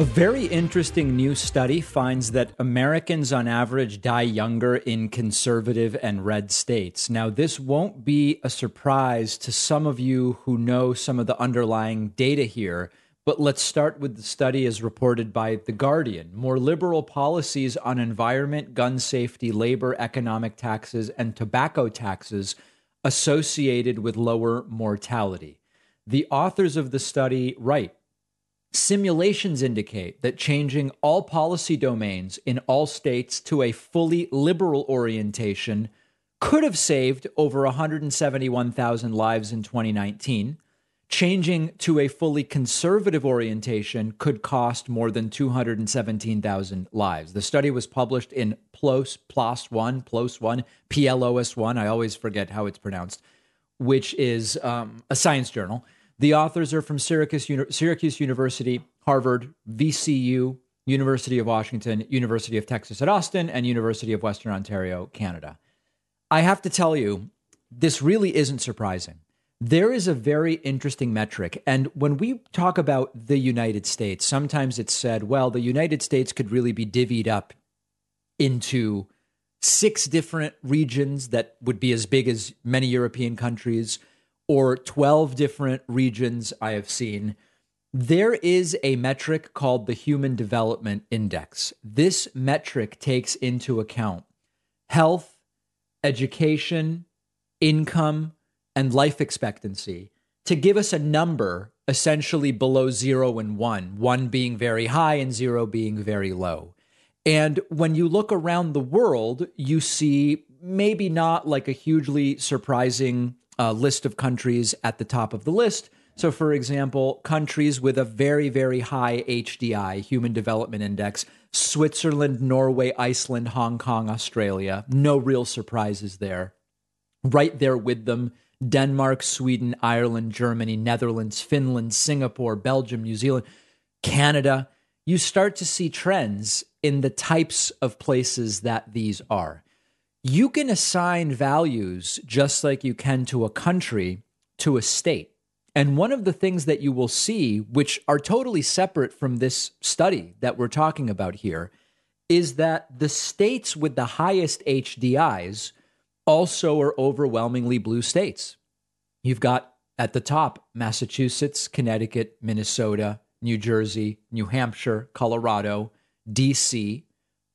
A very interesting new study finds that Americans on average die younger in conservative and red states. Now, this won't be a surprise to some of you who know some of the underlying data here, but let's start with the study as reported by The Guardian. More liberal policies on environment, gun safety, labor, economic taxes, and tobacco taxes associated with lower mortality. The authors of the study write Simulations indicate that changing all policy domains in all states to a fully liberal orientation could have saved over 171,000 lives in 2019. Changing to a fully conservative orientation could cost more than 217,000 lives. The study was published in PLOS, PLOS 1, PLOS 1, PLOS 1. I always forget how it's pronounced, which is um, a science journal. The authors are from Syracuse, Syracuse University, Harvard, VCU, University of Washington, University of Texas at Austin, and University of Western Ontario, Canada. I have to tell you, this really isn't surprising. There is a very interesting metric. And when we talk about the United States, sometimes it's said, well, the United States could really be divvied up into six different regions that would be as big as many European countries or 12 different regions I have seen, there is a metric called the Human Development Index. This metric takes into account health, education, income, and life expectancy to give us a number essentially below zero and one, one being very high and zero being very low. And when you look around the world, you see maybe not like a hugely surprising list of countries at the top of the list. So, for example, countries with a very, very high HDI, Human Development Index, Switzerland, Norway, Iceland, Hong Kong, Australia. No real surprises there. Right there with them, Denmark, Sweden, Ireland, Germany, Netherlands, Finland, Singapore, Belgium, New Zealand, Canada. You start to see trends in the types of places that these are you can assign values just like you can to a country to a state. And one of the things that you will see, which are totally separate from this study that we're talking about here, is that the states with the highest HDIs also are overwhelmingly blue states. You've got at the top Massachusetts, Connecticut, Minnesota, New Jersey, New Hampshire, Colorado, DC,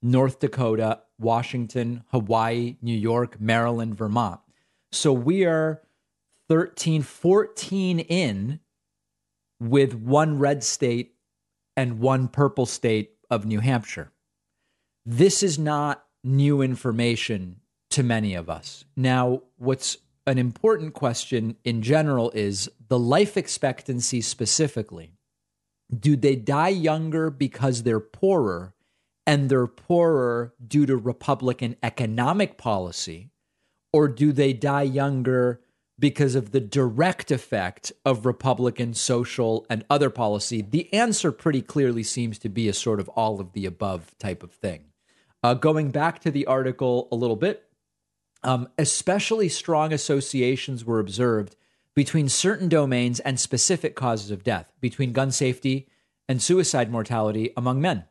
North Dakota, Washington, Hawaii, New York, Maryland, Vermont. So we are 13, 14 in with one red state and one purple state of New Hampshire. This is not new information to many of us. Now, what's an important question in general is the life expectancy specifically. Do they die younger because they're poorer and they're poorer due to Republican economic policy? Or do they die younger because of the direct effect of Republican social and other policy? The answer pretty clearly seems to be a sort of all of the above type of thing. Uh, going back to the article a little bit, um, especially strong associations were observed between certain domains and specific causes of death, between gun safety and suicide mortality among men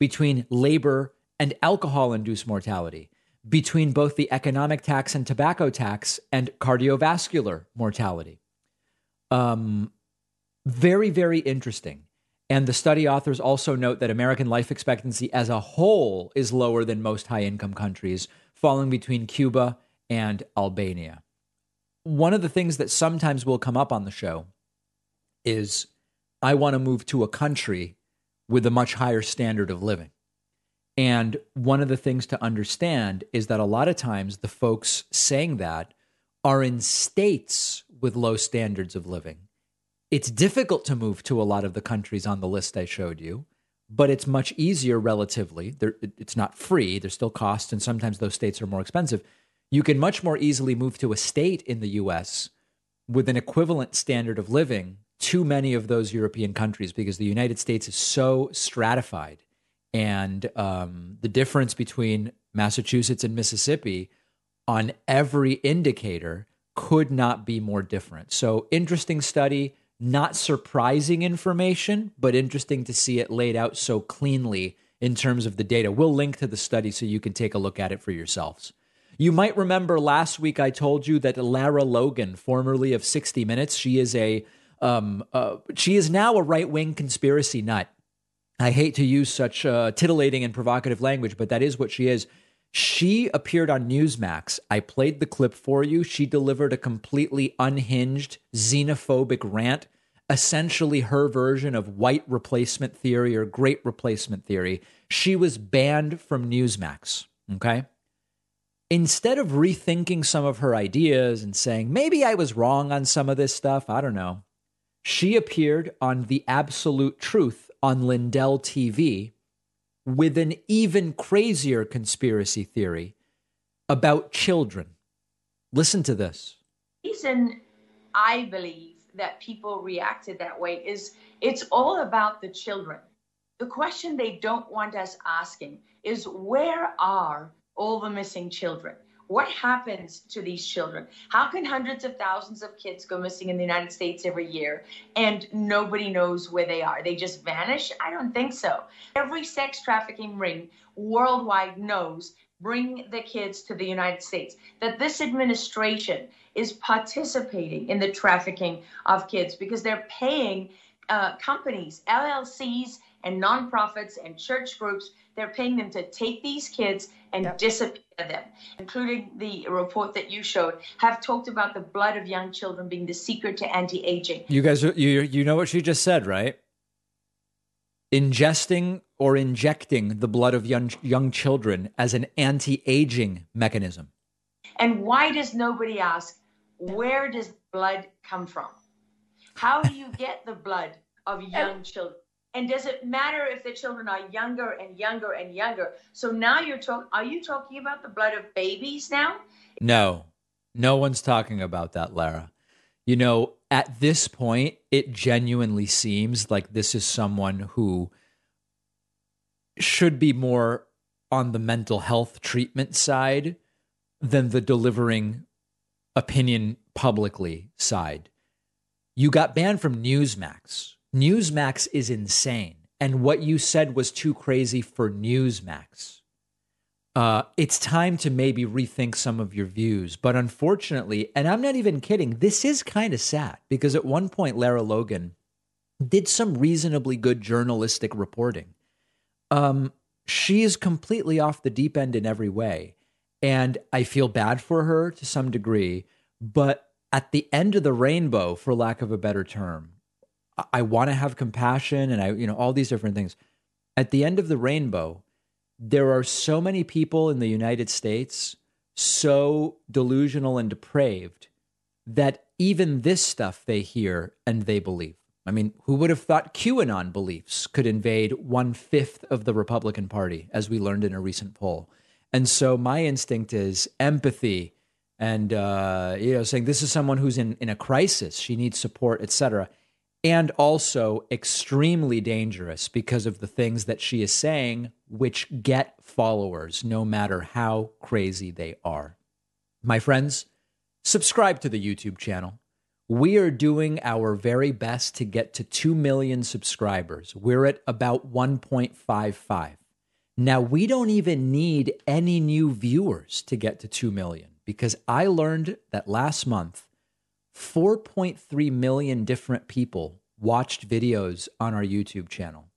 between labor and alcohol induced mortality, between both the economic tax and tobacco tax and cardiovascular mortality. Um, very, very interesting. And the study authors also note that American life expectancy as a whole is lower than most high income countries, falling between Cuba and Albania. One of the things that sometimes will come up on the show is I want to move to a country with a much higher standard of living. And one of the things to understand is that a lot of times the folks saying that are in states with low standards of living. It's difficult to move to a lot of the countries on the list I showed you, but it's much easier relatively. it's not free, there's still costs, and sometimes those states are more expensive. You can much more easily move to a state in the US with an equivalent standard of living too many of those European countries because the United States is so stratified. And um, the difference between Massachusetts and Mississippi on every indicator could not be more different. So, interesting study. not surprising information, but interesting to see it laid out so cleanly in terms of the data. We'll link to the study so you can take a look at it for yourselves. You might remember last week I told you that Lara Logan, formerly of 60 Minutes, she is a um, uh, she is now a right wing conspiracy nut. I hate to use such uh, titillating and provocative language, but that is what she is. She appeared on Newsmax. I played the clip for you. She delivered a completely unhinged, xenophobic rant, essentially her version of white replacement theory or great replacement theory. She was banned from Newsmax. Okay. Instead of rethinking some of her ideas and saying, maybe I was wrong on some of this stuff, I don't know, she appeared on The Absolute Truth on Lindell TV with an even crazier conspiracy theory about children. Listen to this. The reason I believe that people reacted that way is it's all about the children. The question they don't want us asking is where are all the missing children? What happens to these children? How can hundreds of thousands of kids go missing in the United States every year and nobody knows where they are? They just vanish? I don't think so. Every sex trafficking ring worldwide knows bring the kids to the United States. That this administration is participating in the trafficking of kids because they're paying uh, companies, LLCs, and nonprofits and church groups, they're paying them to take these kids and yep. disappear them, including the report that you showed, have talked about the blood of young children being the secret to anti-aging. You guys, you you know what she just said, right? Ingesting or injecting the blood of young young children as an anti-aging mechanism. And why does nobody ask where does blood come from? How do you get the blood of young children? And does it matter if the children are younger and younger and younger? So now you're talking, are you talking about the blood of babies now? No, no one's talking about that, Lara. You know, at this point, it genuinely seems like this is someone who should be more on the mental health treatment side than the delivering opinion publicly side. You got banned from Newsmax Newsmax is insane. And what you said was too crazy for Newsmax. Uh, it's time to maybe rethink some of your views. But unfortunately, and I'm not even kidding, this is kind of sad because at one point, Lara Logan did some reasonably good journalistic reporting. Um, she is completely off the deep end in every way. And I feel bad for her to some degree. But at the end of the rainbow, for lack of a better term, I want to have compassion and I, you know, all these different things. At the end of the rainbow, there are so many people in the United States so delusional and depraved that even this stuff they hear and they believe. I mean, who would have thought QAnon beliefs could invade one fifth of the Republican Party, as we learned in a recent poll? And so my instinct is empathy and, uh, you know, saying this is someone who's in, in a crisis, she needs support, etc and also extremely dangerous because of the things that she is saying, which get followers no matter how crazy they are. My friends, subscribe to the YouTube channel. We are doing our very best to get to 2 million subscribers. We're at about 1.55. Now, we don't even need any new viewers to get to 2 million because I learned that last month 4.3 million different people watched videos on our YouTube channel,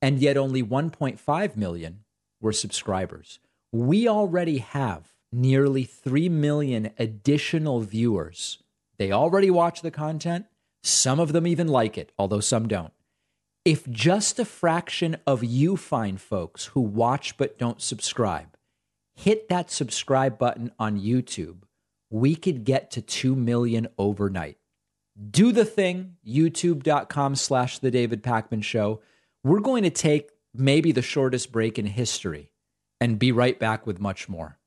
and yet only 1.5 million were subscribers. We already have nearly 3 million additional viewers. They already watch the content. Some of them even like it, although some don't. If just a fraction of you find folks who watch but don't subscribe, hit that subscribe button on YouTube we could get to 2 million overnight. Do the thing, youtube.com slash the David Pakman Show. We're going to take maybe the shortest break in history and be right back with much more.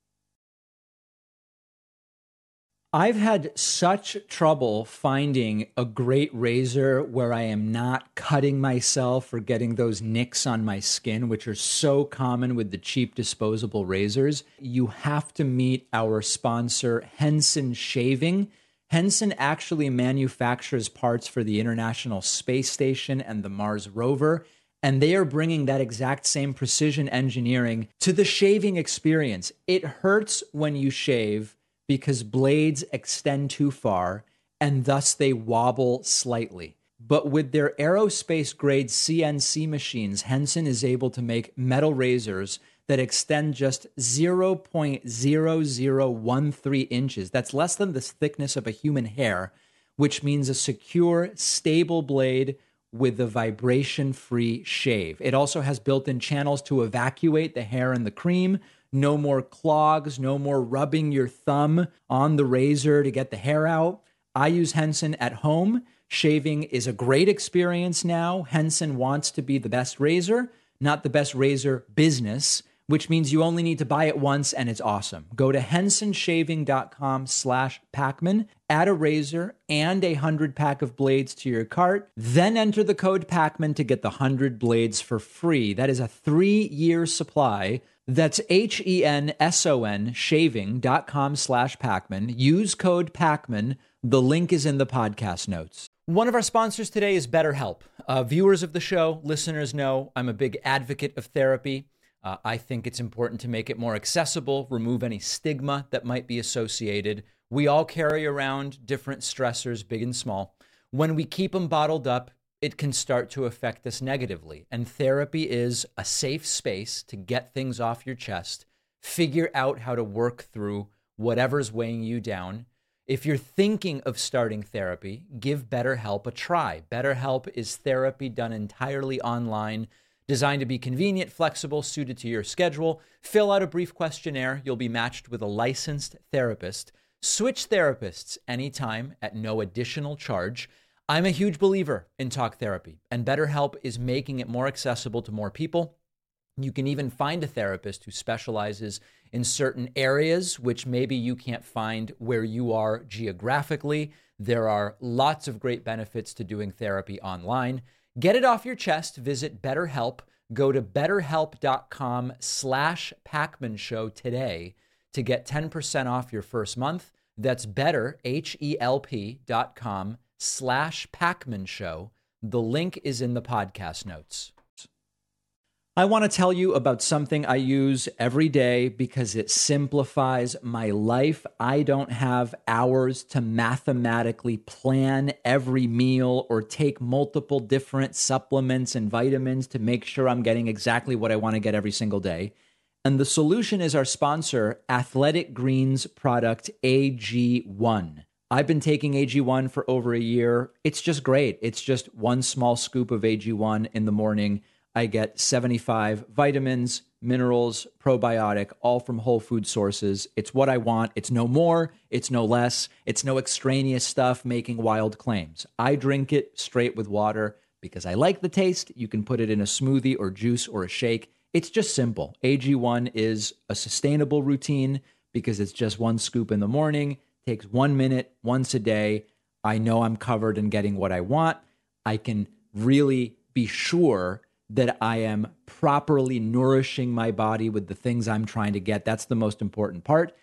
I've had such trouble finding a great razor where I am not cutting myself or getting those nicks on my skin, which are so common with the cheap disposable razors. You have to meet our sponsor, Henson Shaving. Henson actually manufactures parts for the International Space Station and the Mars rover, and they are bringing that exact same precision engineering to the shaving experience. It hurts when you shave because blades extend too far and thus they wobble slightly. But with their aerospace grade CNC machines, Henson is able to make metal razors that extend just 0.0013 inches. That's less than the thickness of a human hair, which means a secure, stable blade with a vibration free shave. It also has built in channels to evacuate the hair and the cream. No more clogs, no more rubbing your thumb on the razor to get the hair out. I use Henson at home. Shaving is a great experience now. Henson wants to be the best razor, not the best razor business which means you only need to buy it once and it's awesome. Go to hensonshaving.com slash Pakman, add a razor and a 100 pack of blades to your cart, then enter the code Pakman to get the 100 blades for free. That is a three-year supply. That's H-E-N-S-O-N shaving.com slash Pakman. Use code Pakman. The link is in the podcast notes. One of our sponsors today is BetterHelp. Uh, viewers of the show, listeners know I'm a big advocate of therapy. Uh, I think it's important to make it more accessible, remove any stigma that might be associated. We all carry around different stressors, big and small. When we keep them bottled up, it can start to affect us negatively. And therapy is a safe space to get things off your chest, figure out how to work through whatever's weighing you down. If you're thinking of starting therapy, give BetterHelp a try. BetterHelp is therapy done entirely online Designed to be convenient, flexible, suited to your schedule. Fill out a brief questionnaire. You'll be matched with a licensed therapist. Switch therapists anytime at no additional charge. I'm a huge believer in talk therapy, and BetterHelp is making it more accessible to more people. You can even find a therapist who specializes in certain areas, which maybe you can't find where you are geographically. There are lots of great benefits to doing therapy online. Get it off your chest. Visit BetterHelp. Go to betterhelp.com slash Pakman Show today to get 10% off your first month. That's better, H-E-L-P dot com slash Pakman Show. The link is in the podcast notes. I want to tell you about something I use every day because it simplifies my life. I don't have hours to mathematically plan every meal or take multiple different supplements and vitamins to make sure I'm getting exactly what I want to get every single day. And the solution is our sponsor, Athletic Greens product AG1. I've been taking AG1 for over a year. It's just great. It's just one small scoop of AG1 in the morning I get 75 vitamins, minerals, probiotic, all from whole food sources. It's what I want. It's no more, it's no less, it's no extraneous stuff making wild claims. I drink it straight with water because I like the taste. You can put it in a smoothie or juice or a shake. It's just simple. AG1 is a sustainable routine because it's just one scoop in the morning, takes one minute once a day. I know I'm covered and getting what I want. I can really be sure that I am properly nourishing my body with the things I'm trying to get. That's the most important part.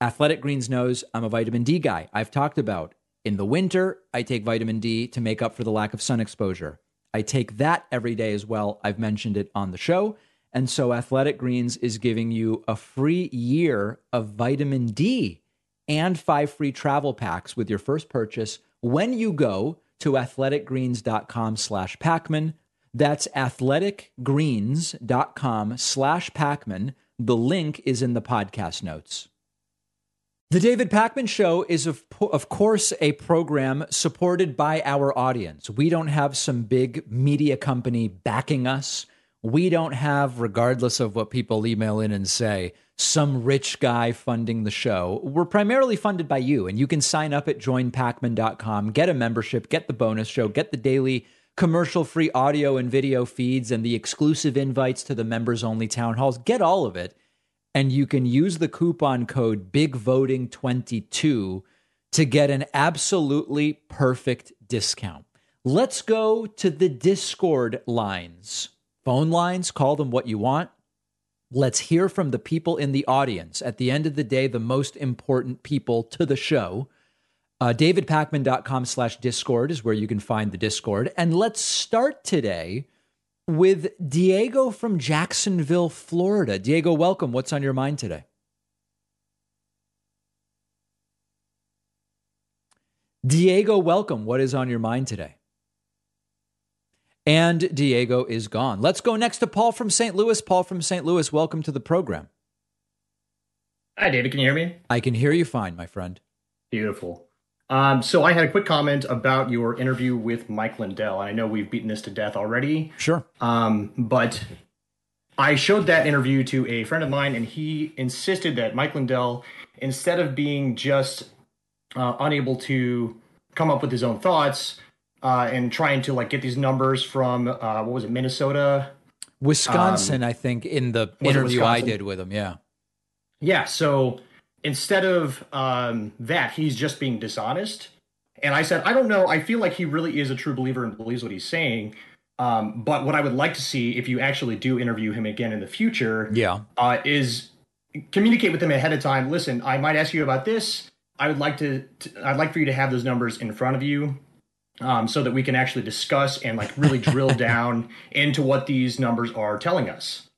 Athletic Greens knows I'm a vitamin D guy. I've talked about in the winter, I take vitamin D to make up for the lack of sun exposure. I take that every day as well. I've mentioned it on the show. And so Athletic Greens is giving you a free year of vitamin D and five free travel packs with your first purchase when you go to athleticgreens.com slash Pakman. That's athleticgreens.com slash Pakman. The link is in the podcast notes. The David Pakman Show is, of, of course, a program supported by our audience. We don't have some big media company backing us. We don't have, regardless of what people email in and say, some rich guy funding the show. We're primarily funded by you, and you can sign up at joinpakman.com, get a membership, get the bonus show, get the daily commercial free audio and video feeds and the exclusive invites to the members only town halls. Get all of it. And you can use the coupon code BIGVOTING22 to get an absolutely perfect discount. Let's go to the Discord lines. Phone lines, call them what you want. Let's hear from the people in the audience. At the end of the day, the most important people to the show Uh, DavidPakman.com slash Discord is where you can find the Discord. And let's start today with Diego from Jacksonville, Florida. Diego, welcome. What's on your mind today? Diego, welcome. What is on your mind today? And Diego is gone. Let's go next to Paul from St. Louis. Paul from St. Louis, welcome to the program. Hi, David. Can you hear me? I can hear you fine, my friend. Beautiful. Um, so I had a quick comment about your interview with Mike Lindell. And I know we've beaten this to death already. Sure. Um, but I showed that interview to a friend of mine, and he insisted that Mike Lindell, instead of being just uh, unable to come up with his own thoughts uh, and trying to like get these numbers from uh, what was it, Minnesota, Wisconsin, um, I think, in the interview I did with him. Yeah. Yeah. So instead of um, that, he's just being dishonest. And I said, I don't know. I feel like he really is a true believer and believes what he's saying. Um, but what I would like to see, if you actually do interview him again in the future, yeah, uh, is communicate with him ahead of time. Listen, I might ask you about this. I would like to, to I'd like for you to have those numbers in front of you. Um, so that we can actually discuss and like really drill down into what these numbers are telling us.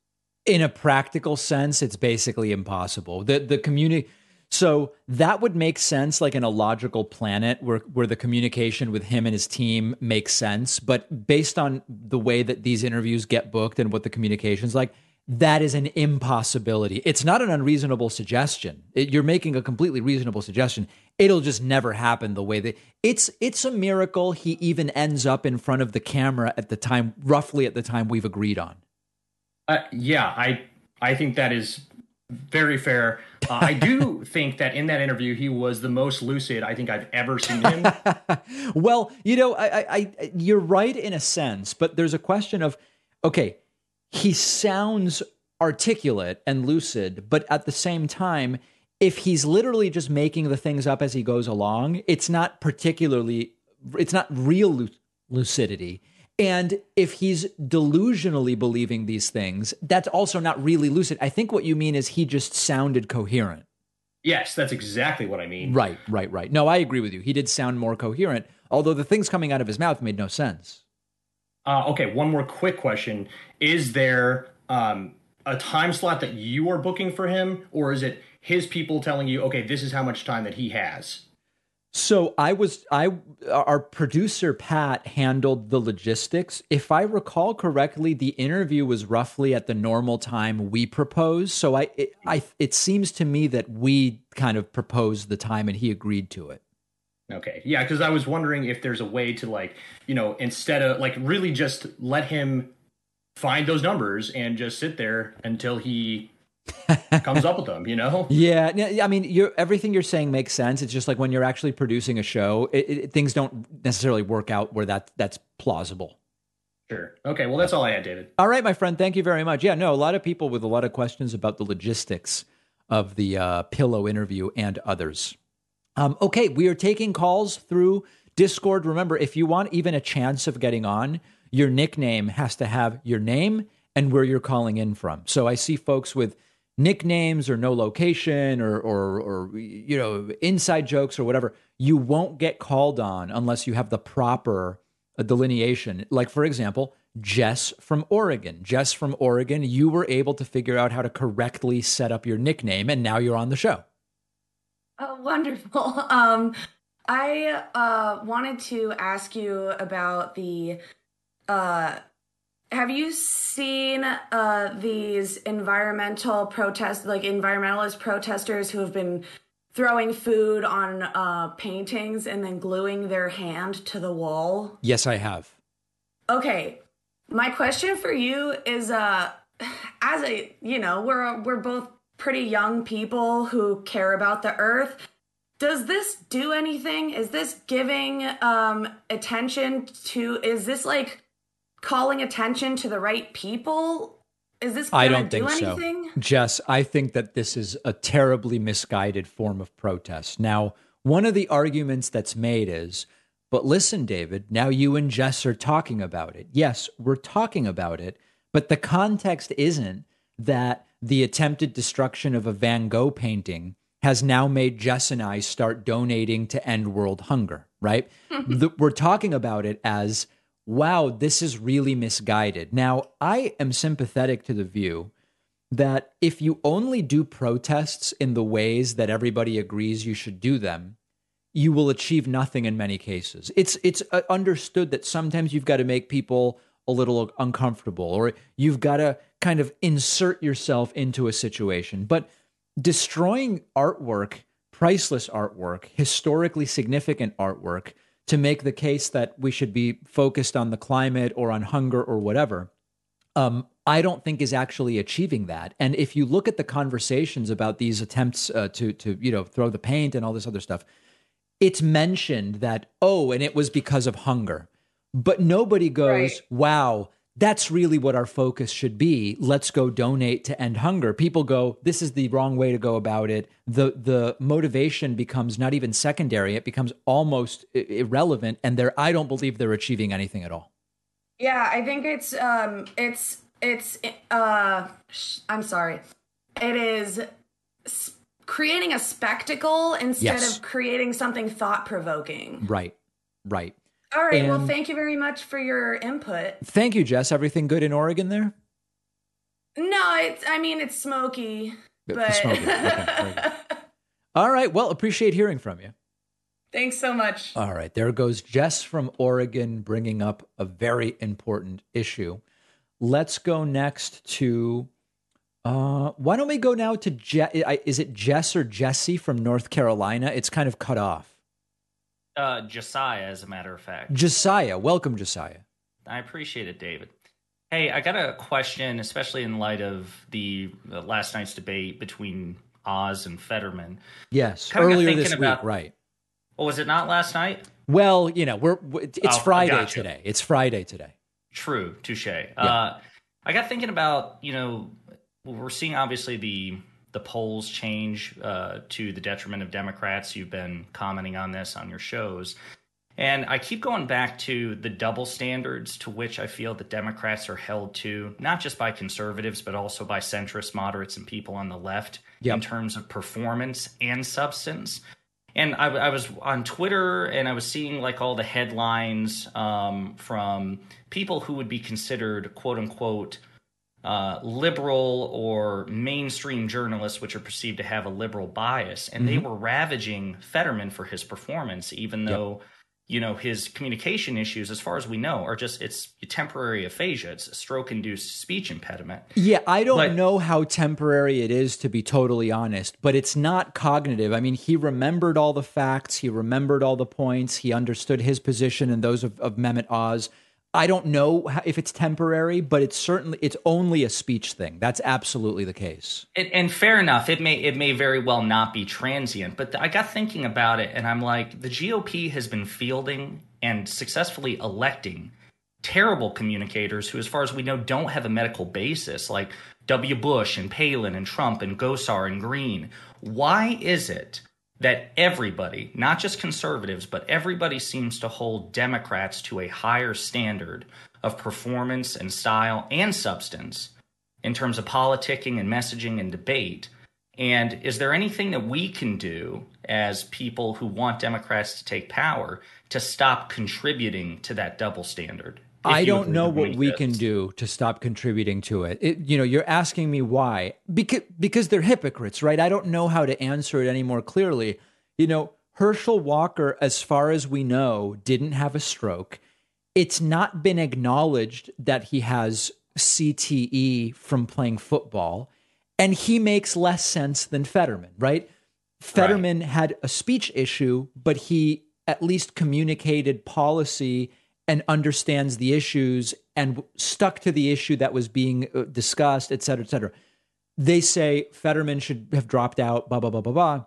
In a practical sense, it's basically impossible. The the community so that would make sense like in a logical planet where where the communication with him and his team makes sense, but based on the way that these interviews get booked and what the communication's like, that is an impossibility. It's not an unreasonable suggestion. It, you're making a completely reasonable suggestion. It'll just never happen the way that it's it's a miracle he even ends up in front of the camera at the time roughly at the time we've agreed on. Uh, yeah, I I think that is very fair. Uh, I do think that in that interview he was the most lucid I think I've ever seen him. well, you know, I, I, I you're right in a sense, but there's a question of okay he sounds articulate and lucid, but at the same time, if he's literally just making the things up as he goes along, it's not particularly, it's not real lucidity. And if he's delusionally believing these things, that's also not really lucid. I think what you mean is he just sounded coherent. Yes, that's exactly what I mean. Right, right, right. No, I agree with you. He did sound more coherent, although the things coming out of his mouth made no sense. Uh, okay, one more quick question: Is there um, a time slot that you are booking for him, or is it his people telling you, okay, this is how much time that he has? So I was I our producer Pat handled the logistics. If I recall correctly, the interview was roughly at the normal time we proposed. So I it, I it seems to me that we kind of proposed the time and he agreed to it. Okay. Yeah, because I was wondering if there's a way to like, you know, instead of like really just let him find those numbers and just sit there until he comes up with them, you know? Yeah, I mean, you're, everything you're saying makes sense. It's just like when you're actually producing a show, it, it, things don't necessarily work out where that that's plausible. Sure. Okay. Well, that's all I had, David. All right, my friend. Thank you very much. Yeah, no, a lot of people with a lot of questions about the logistics of the uh, pillow interview and others. Um, okay, we are taking calls through Discord. Remember, if you want even a chance of getting on, your nickname has to have your name and where you're calling in from. So I see folks with nicknames or no location or, or, or you know inside jokes or whatever. You won't get called on unless you have the proper uh, delineation. Like for example, Jess from Oregon. Jess from Oregon, you were able to figure out how to correctly set up your nickname, and now you're on the show. Oh, wonderful. Um, I uh, wanted to ask you about the. Uh, have you seen uh, these environmental protests, like environmentalist protesters who have been throwing food on uh, paintings and then gluing their hand to the wall? Yes, I have. Okay, my question for you is, uh, as a you know, we're we're both pretty young people who care about the earth. Does this do anything? Is this giving um, attention to? Is this like calling attention to the right people? Is this I don't do think anything? so. Jess, I think that this is a terribly misguided form of protest. Now, one of the arguments that's made is, but listen, David, now you and Jess are talking about it. Yes, we're talking about it, but the context isn't that the attempted destruction of a Van Gogh painting has now made Jess and I start donating to end world hunger, right? the, we're talking about it as, wow, this is really misguided. Now, I am sympathetic to the view that if you only do protests in the ways that everybody agrees you should do them, you will achieve nothing in many cases. It's it's uh, understood that sometimes you've got to make people a little uncomfortable or you've got to kind of insert yourself into a situation. But destroying artwork, priceless artwork, historically significant artwork to make the case that we should be focused on the climate or on hunger or whatever. Um, I don't think is actually achieving that. And if you look at the conversations about these attempts uh, to to you know throw the paint and all this other stuff, it's mentioned that oh, and it was because of hunger, but nobody goes, right. wow, that's really what our focus should be. Let's go donate to end hunger. People go, this is the wrong way to go about it. The the motivation becomes not even secondary, it becomes almost irrelevant and they I don't believe they're achieving anything at all. Yeah, I think it's um it's it's uh I'm sorry. It is creating a spectacle instead yes. of creating something thought provoking. Right. Right. All right. And well, thank you very much for your input. Thank you, Jess. Everything good in Oregon there? No, it's. I mean, it's smoky, but. Smoky. Okay, All right. Well, appreciate hearing from you. Thanks so much. All right. There goes Jess from Oregon bringing up a very important issue. Let's go next to. Uh, why don't we go now to Je- is it Jess or Jesse from North Carolina? It's kind of cut off. Uh, Josiah, as a matter of fact. Josiah, welcome, Josiah. I appreciate it, David. Hey, I got a question, especially in light of the uh, last night's debate between Oz and Fetterman. Yes, kind earlier this about, week, right? Well, was it not last night? Well, you know, we're it's oh, Friday today. It's Friday today. True, touche. Yeah. Uh, I got thinking about you know we're seeing obviously the the polls change uh, to the detriment of Democrats. You've been commenting on this on your shows. And I keep going back to the double standards to which I feel that Democrats are held to, not just by conservatives, but also by centrist moderates and people on the left yep. in terms of performance and substance. And I, I, was on Twitter and I was seeing like all the headlines um, from people who would be considered quote unquote uh, liberal or mainstream journalists, which are perceived to have a liberal bias, and mm-hmm. they were ravaging Fetterman for his performance, even though. Yep. You know his communication issues, as far as we know, are just—it's temporary aphasia. It's a stroke-induced speech impediment. Yeah, I don't but, know how temporary it is, to be totally honest. But it's not cognitive. I mean, he remembered all the facts. He remembered all the points. He understood his position and those of, of Mehmet Oz I don't know if it's temporary, but it's certainly it's only a speech thing. That's absolutely the case. And, and, fair enough, it may it may very well not be transient. But I got thinking about it, and I'm like, the GOP has been fielding and successfully electing terrible communicators who, as far as we know, don't have a medical basis, like W. Bush and Palin and Trump and Gosar and Greene. Why is it that everybody, not just conservatives, but everybody seems to hold Democrats to a higher standard of performance and style and substance in terms of politicking and messaging and debate. And is there anything that we can do as people who want Democrats to take power to stop contributing to that double standard? I don't know what we can do to stop contributing to it. it. You know, you're asking me why because because they're hypocrites, right? I don't know how to answer it any more clearly. You know, Herschel Walker, as far as we know, didn't have a stroke. It's not been acknowledged that he has CTE from playing football, and he makes less sense than Fetterman, right? Fetterman right. had a speech issue, but he at least communicated policy and understands the issues and stuck to the issue that was being uh, discussed, et cetera, et cetera. They say Fetterman should have dropped out, blah, blah, blah, blah, blah.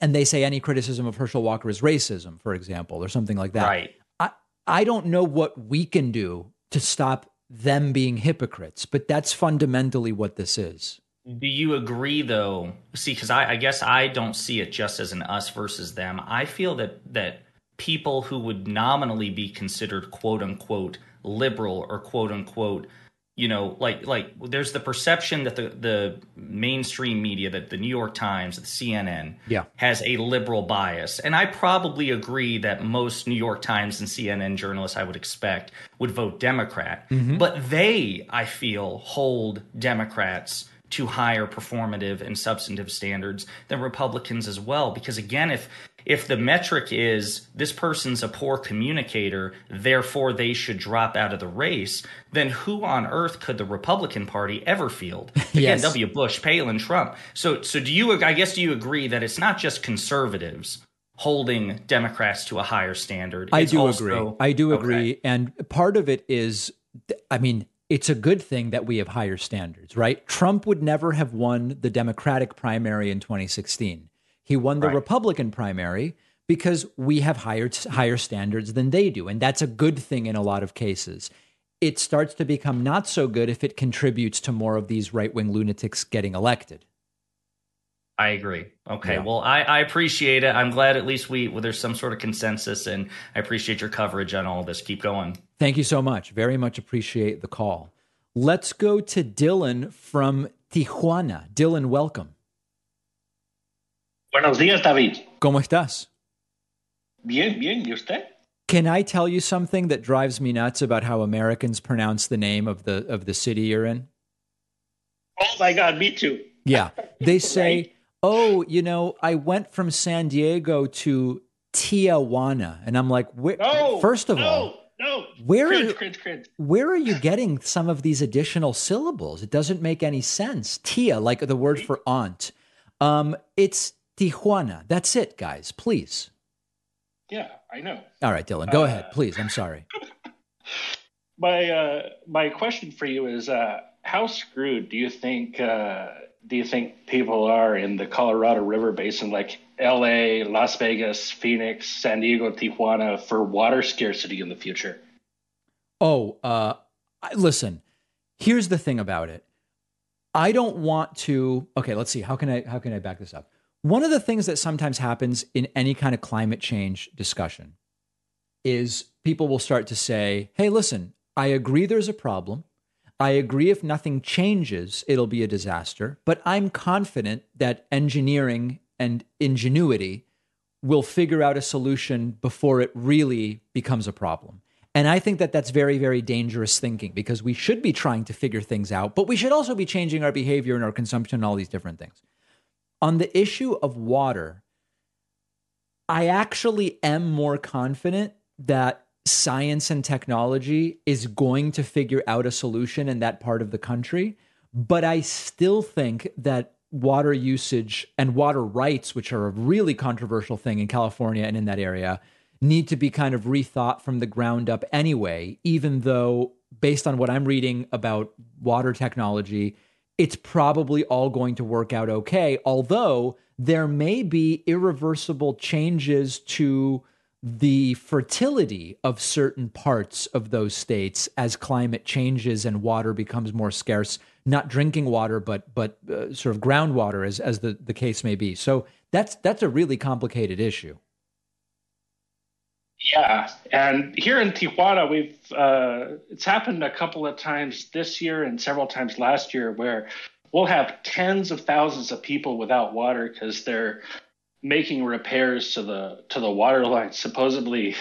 And they say any criticism of Herschel Walker is racism, for example, or something like that. Right. I, I don't know what we can do to stop them being hypocrites, but that's fundamentally what this is. Do you agree, though? See, because I, I guess I don't see it just as an us versus them. I feel that that people who would nominally be considered quote unquote liberal or quote unquote you know, like like there's the perception that the the mainstream media, that the New York Times, the CNN, yeah. has a liberal bias, and I probably agree that most New York Times and CNN journalists, I would expect, would vote Democrat, Mm-hmm. but they, I feel, hold Democrats to higher performative and substantive standards than Republicans as well. Because again, if if the metric is this person's a poor communicator, therefore they should drop out of the race, then who on earth could the Republican Party ever field? Again, Yes. W. Bush, Palin, Trump. So, so do you? I guess do you agree that it's not just conservatives holding Democrats to a higher standard? I do also- agree. I do Okay. agree. And part of it is, I mean, it's a good thing that we have higher standards, right? Trump would never have won the Democratic primary in 2016. He won the Right. Republican primary because we have higher higher standards than they do, and that's a good thing in a lot of cases. It starts to become not so good if it contributes to more of these right wing lunatics getting elected. I agree. Okay. Yeah. Well, I, I appreciate it. I'm glad at least we well, there's some sort of consensus, and I appreciate your coverage on all this. Keep going. Thank you so much. Very much appreciate the call. Let's go to Dylan from Tijuana. Dylan, welcome. Buenos días, David. ¿Cómo estás? Bien, bien. ¿Y usted? Can I tell you something that drives me nuts about how Americans pronounce the name of the of the city you're in? Oh my God, me too. Yeah. They say, "Oh, you know, I went from San Diego to Tijuana." And I'm like, where, No. first of no, all, no. where cringe, are- cringe, cringe. where are you getting some of these additional syllables? It doesn't make any sense. Tia, like the word for aunt. Um, it's Tijuana. That's it, guys. Please. Yeah, I know. All right, Dylan, go ahead, please. I'm sorry. My uh, my question for you is, uh, how screwed do you think uh, do you think people are in the Colorado River Basin, like L.A., Las Vegas, Phoenix, San Diego, Tijuana, for water scarcity in the future? Oh, uh, listen. Here's the thing about it. I don't want to. Okay, let's see. How can I how can I back this up? One of the things that sometimes happens in any kind of climate change discussion is people will start to say, "Hey, listen, I agree there's a problem. I agree if nothing changes, it'll be a disaster, but I'm confident that engineering and ingenuity will figure out a solution before it really becomes a problem." And I think that that's very, very dangerous thinking because we should be trying to figure things out, but we should also be changing our behavior and our consumption and all these different things. On the issue of water, I actually am more confident that science and technology is going to figure out a solution in that part of the country. But I still think that water usage and water rights, which are a really controversial thing in California and in that area, need to be kind of rethought from the ground up anyway, even though, based on what I'm reading about water technology, it's probably all going to work out okay. Although there may be irreversible changes to the fertility of certain parts of those states as climate changes and water becomes more scarce not drinking water but but uh, sort of groundwater as as the the case may be so that's that's a really complicated issue Yeah, and here in Tijuana, we've uh, it's happened a couple of times this year and several times last year where we'll have tens of thousands of people without water because they're making repairs to the to the water line, supposedly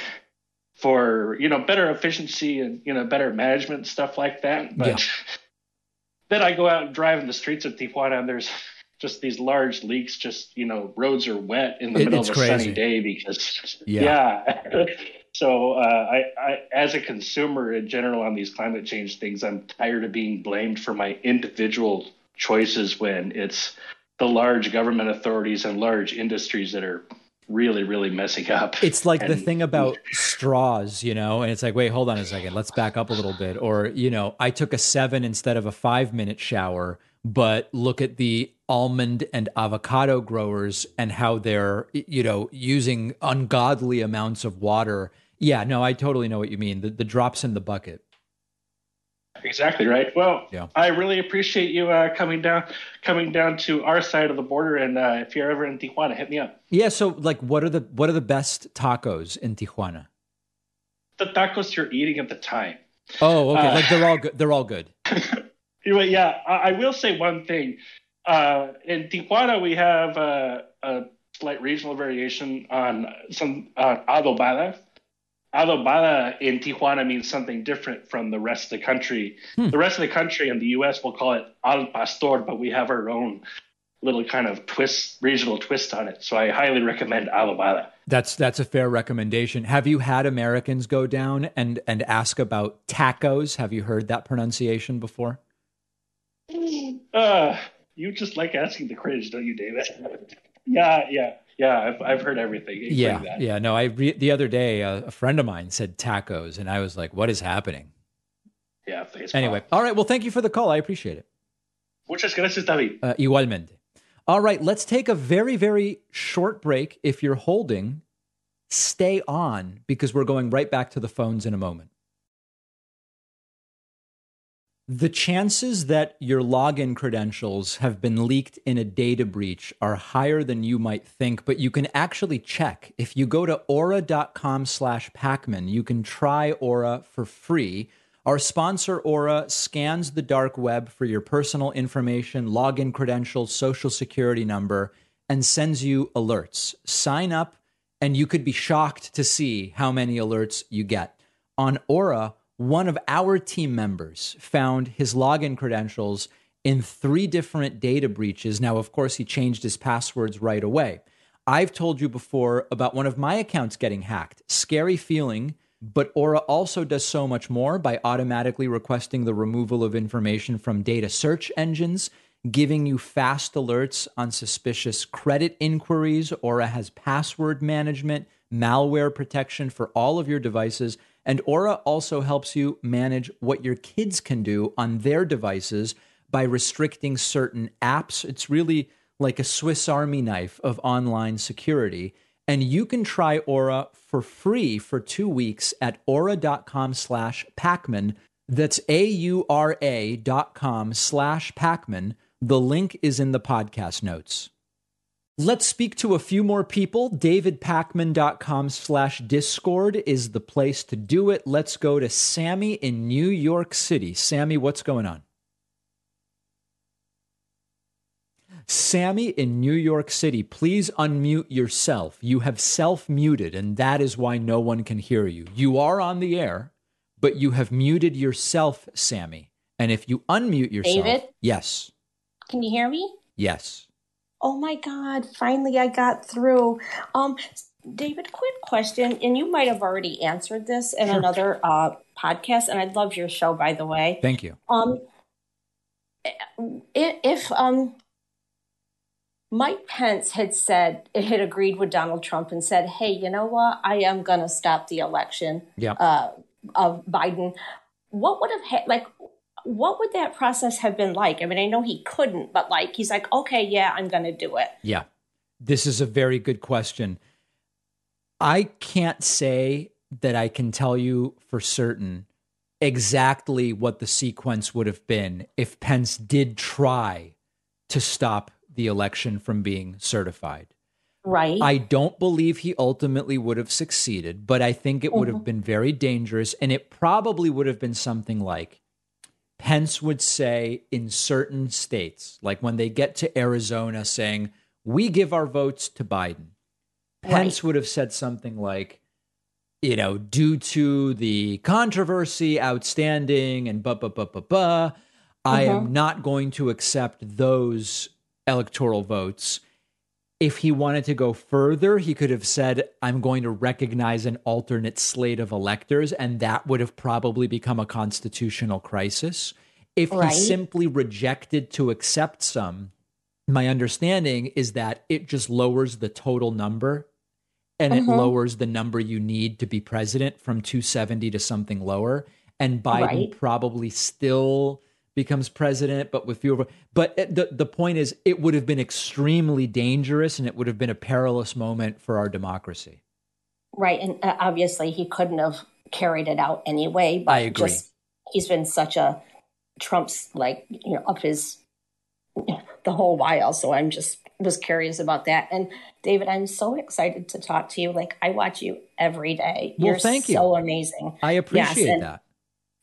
for you know better efficiency and you know better management and stuff like that. But Yeah. then I go out and drive in the streets of Tijuana, and there's just these large leaks. Just you know, roads are wet in the It- middle of a crazy. sunny day because Yeah. yeah. so uh, I, I, as a consumer in general on these climate change things, I'm tired of being blamed for my individual choices when it's the large government authorities and large industries that are really, really messing up. It's like the thing about straws, you know, and it's like, wait, hold on a second, let's back up a little bit. Or, you know, I took a seven instead of a five minute shower, but look at the almond and avocado growers and how they're, you know, using ungodly amounts of water. Yeah, no, I totally know what you mean. The, the drops in the bucket. Exactly right. Well, Yeah. I really appreciate you uh, coming down, coming down to our side of the border. And uh, if you're ever in Tijuana, hit me up. Yeah. So, like, what are the what are the best tacos in Tijuana? The tacos you're eating at the time. Oh, okay. Uh, like they're all good. They're all good. anyway, yeah, I, I, will say one thing. Uh, in Tijuana, we have uh, a slight regional variation on some uh, adobada. Adobada in Tijuana means something different from the rest of the country. Hmm. The rest of the country in the U.S. will call it al pastor, but we have our own little kind of twist, regional twist on it. So I highly recommend adobada. That's that's a fair recommendation. Have you had Americans go down and and ask about tacos? Have you heard that pronunciation before? Uh, you just like asking the cringe, don't you, David? yeah, yeah. Yeah, I've, I've heard everything. Yeah, that. yeah. No, I re- the other day a, a, friend of mine said tacos, and I was like, "What is happening?" Yeah. Anyway, all right. Well, thank you for the call. I appreciate it. Muchas gracias, David. Uh, igualmente. All right, let's take a very, very short break. If you're holding, stay on because we're going right back to the phones in a moment. The chances that your login credentials have been leaked in a data breach are higher than you might think, but you can actually check. If you go to aura.com slash Pakman, you can try Aura for free. Our sponsor, Aura, scans the dark web for your personal information, login credentials, social security number, and sends you alerts. Sign up, and you could be shocked to see how many alerts you get. On Aura, one of our team members found his login credentials in three different data breaches. Now, of course, he changed his passwords right away. I've told you before about one of my accounts getting hacked. Scary feeling, but Aura also does so much more by automatically requesting the removal of information from data search engines, giving you fast alerts on suspicious credit inquiries. Aura has password management, malware protection for all of your devices and Aura also helps you manage what your kids can do on their devices by restricting certain apps. It's really like a Swiss Army knife of online security. And you can try Aura for free for two weeks at aura.com slash Pakman. That's A-U-R-A dot com slash Pakman. The link is in the podcast notes. Let's speak to a few more people. DavidPakman.com slash Discord is the place to do it. Let's go to Sammy in New York City. Sammy, what's going on? Sammy in New York City, please unmute yourself. You have self muted, and that is why no one can hear you. You are on the air, but you have muted yourself, Sammy. And if you unmute yourself. David? Yes. Can you hear me? Yes oh my God, finally I got through. Um, David, quick question, and you might have already answered this in sure. another uh, podcast, and I love your show, by the way. Thank you. Um, if um, Mike Pence had said, it had agreed with Donald Trump and said, hey, you know what? I am going to stop the election uh, of Biden. What would have, ha- like, what would that process have been like? I mean, I know he couldn't, but like he's like, okay, yeah, I'm going to do it. Yeah. This is a very good question. I can't say that I can tell you for certain exactly what the sequence would have been if Pence did try to stop the election from being certified. Right. I don't believe he ultimately would have succeeded, but I think it would mm-hmm. have been very dangerous. And it probably would have been something like Pence would say in certain states, like when they get to Arizona saying, we give our votes to Biden, Pence right. would have said something like, you know, due to the controversy outstanding and blah, blah, blah, blah, blah, I am mm-hmm. not going to accept those electoral votes if he wanted to go further, he could have said, I'm going to recognize an alternate slate of electors, and that would have probably become a constitutional crisis. If right. he simply rejected to accept some, my understanding is that it just lowers the total number and it mm-hmm. lowers the number you need to be president from 270 to something lower. And Biden right. probably still becomes president, but with fewer. But the the point is, it would have been extremely dangerous, and it would have been a perilous moment for our democracy. Right, and uh, obviously he couldn't have carried it out anyway. But I agree. Just, he's been such a Trump's like you know up his the whole while. So I'm just was curious about that. And David, I'm so excited to talk to you. Like I watch you every day. Well, You're thank you. so amazing. I appreciate yes, that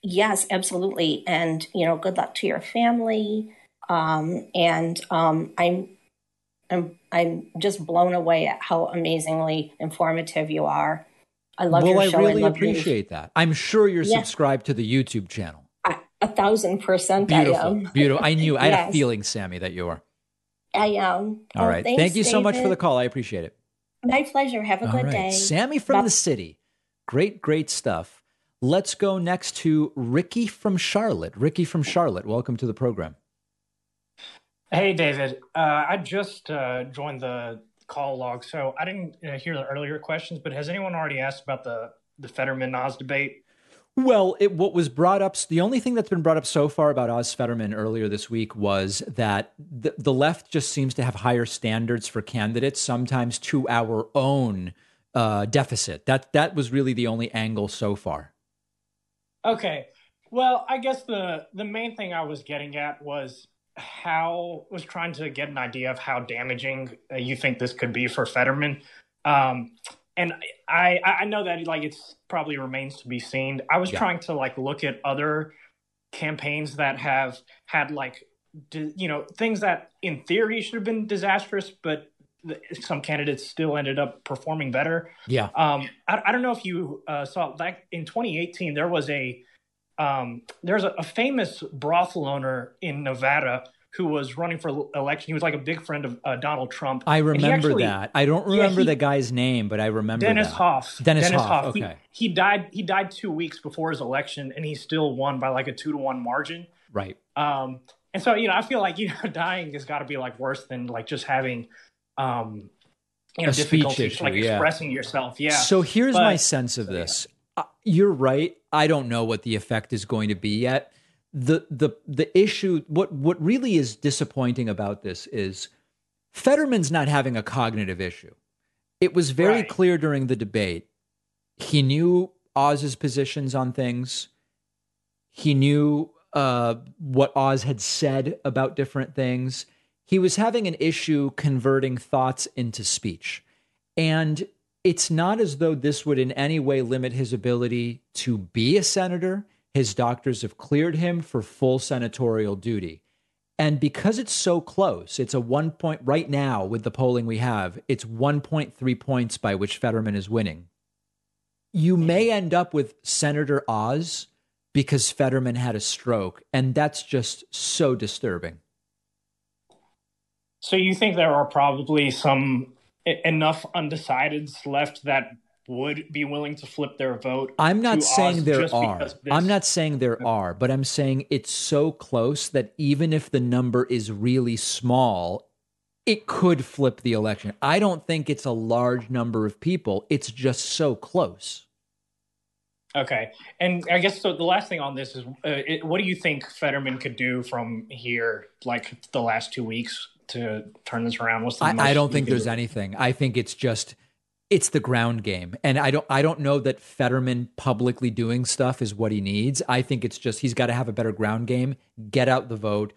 yes, absolutely. And, you know, good luck to your family. Um, and um, I'm, I'm, I'm just blown away at how amazingly informative you are. I love well, your I show. really I love appreciate that. I'm sure you're Yeah. subscribed to the YouTube channel. I, a thousand percent Beautiful, I am. beautiful. I knew. I had a feeling, Sammy, that you were. I am. All Oh, right. thanks, Thank you so much for the call. I appreciate it. My pleasure. Have a All good right. day. Sammy from Bye. the city. Great, great stuff. Let's go next to Ricky from Charlotte. Ricky from Charlotte, welcome to the program. Hey, David. Uh, I just uh, joined the call log, so I didn't uh, hear the earlier questions. But has anyone already asked about the the Fetterman Oz debate? Well, it, what was brought up, the only thing that's been brought up so far about Oz Fetterman earlier this week was that the, the left just seems to have higher standards for candidates, sometimes to our own uh, deficit. That that was really the only angle so far. Okay. Well, I guess the the main thing I was getting at was how was trying to get an idea of how damaging uh, you think this could be for Fetterman. Um, and I I know that like it's probably remains to be seen. I was Yeah. trying to like look at other campaigns that have had like you know things that in theory should have been disastrous, but some candidates still ended up performing better. Yeah. Um, I, I don't know if you uh, saw like in 2018 there was a um, there's a, a famous brothel owner in Nevada who was running for election. He was like a big friend of uh, Donald Trump. I remember actually- that. I don't Yeah, remember he- the guy's name, but I remember Dennis that. Hof. Dennis Hof, He- okay. He, died. He died two weeks before his election, and he still won by like a two to one margin. Right. Um, and so you know, I feel like you know, dying has got to be like worse than like just having, um, you know, A difficulty issue, like yeah. expressing yourself. Yeah. So here's But- my sense of this. Uh, You're right. I don't know what the effect is going to be yet. The the the issue what what really is disappointing about this is Fetterman's not having a cognitive issue. It was very Right. clear during the debate. He knew Oz's positions on things. He knew uh, what Oz had said about different things. He was having an issue converting thoughts into speech. And it's not as though this would in any way limit his ability to be a senator. His doctors have cleared him for full senatorial duty. And because it's so close, it's a one point right now with the polling we have, it's 1.3 points by which Fetterman is winning. You may end up with Senator Oz because Fetterman had a stroke. And that's just so disturbing. So you think there are probably some enough undecideds left that would be willing to flip their vote? I'm not saying there are. I'm not saying there are, but I'm saying it's so close that even if the number is really small, it could flip the election. I don't think it's a large number of people. It's just so close. Okay, and I guess so. The last thing on this is, uh, it, what do you think Fetterman could do from here, like the last two weeks, to turn this around? What's the I, I don't think there's do? anything. I think it's just it's the ground game. And I don't I don't know that Fetterman publicly doing stuff is what he needs. I think it's just he's got to have a better ground game, get out the vote,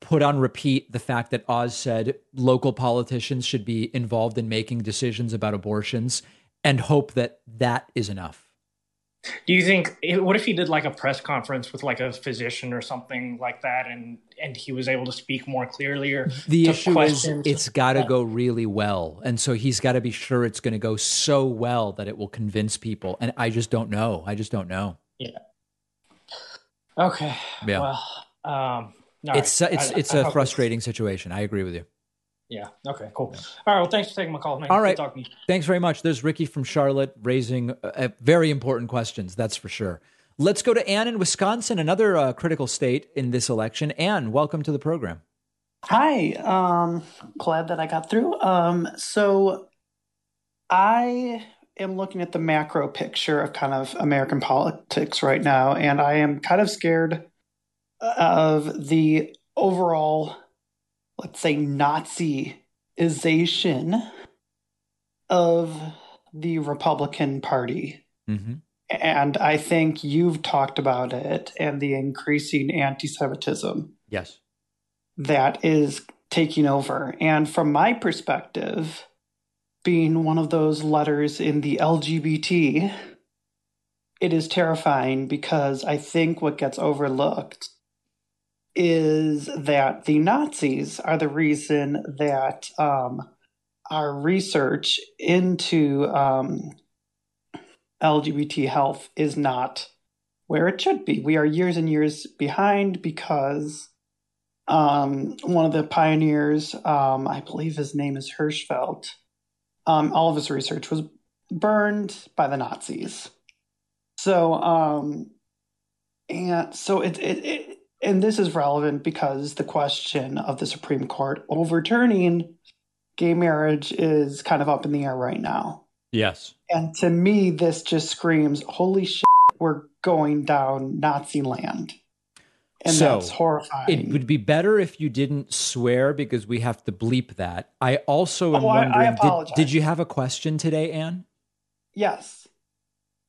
put on repeat the fact that Oz said local politicians should be involved in making decisions about abortions and hope that that is enough. Do you think? What if he did like a press conference with like a physician or something like that, and and he was able to speak more clearly? Or The issue is it's got to go really well. And so he's got to be sure it's going to go so well that it will convince people. And I just don't know. I just don't know. Yeah. Okay. Yeah. Well, um, it's right. it's I- it's I a hope frustrating situation. I agree with you. Yeah. Okay. Cool. All right. Well, thanks for taking my call, man. All Good talking. Thanks very much. There's Ricky from Charlotte raising uh, very important questions. That's for sure. Let's go to Ann in Wisconsin, another uh, critical state in this election. Ann, welcome to the program. Hi, um, glad that I got through. Um, so I am looking at the macro picture of kind of American politics right now, and I am kind of scared of the overall, let's say, Naziization of the Republican Party. Mm-hmm. And I think you've talked about it and the increasing anti Semitism Yes. that is taking over. And from my perspective, being one of those letters in the LGBT it is terrifying because I think what gets overlooked is that the Nazis are the reason that um, our research into um, LGBT health is not where it should be. We are years and years behind because um, one of the pioneers, um, I believe his name is Hirschfeld, um, all of his research was burned by the Nazis. So, um, and so it, it, it, and this is relevant because the question of the Supreme Court overturning gay marriage is kind of up in the air right now. Yes. And to me, this just screams, holy shit, we're going down Nazi land. And so, that's horrifying. It would be better if you didn't swear because we have to bleep that. I also am Oh, I- I wondering did, did you have a question today, Anne? Yes.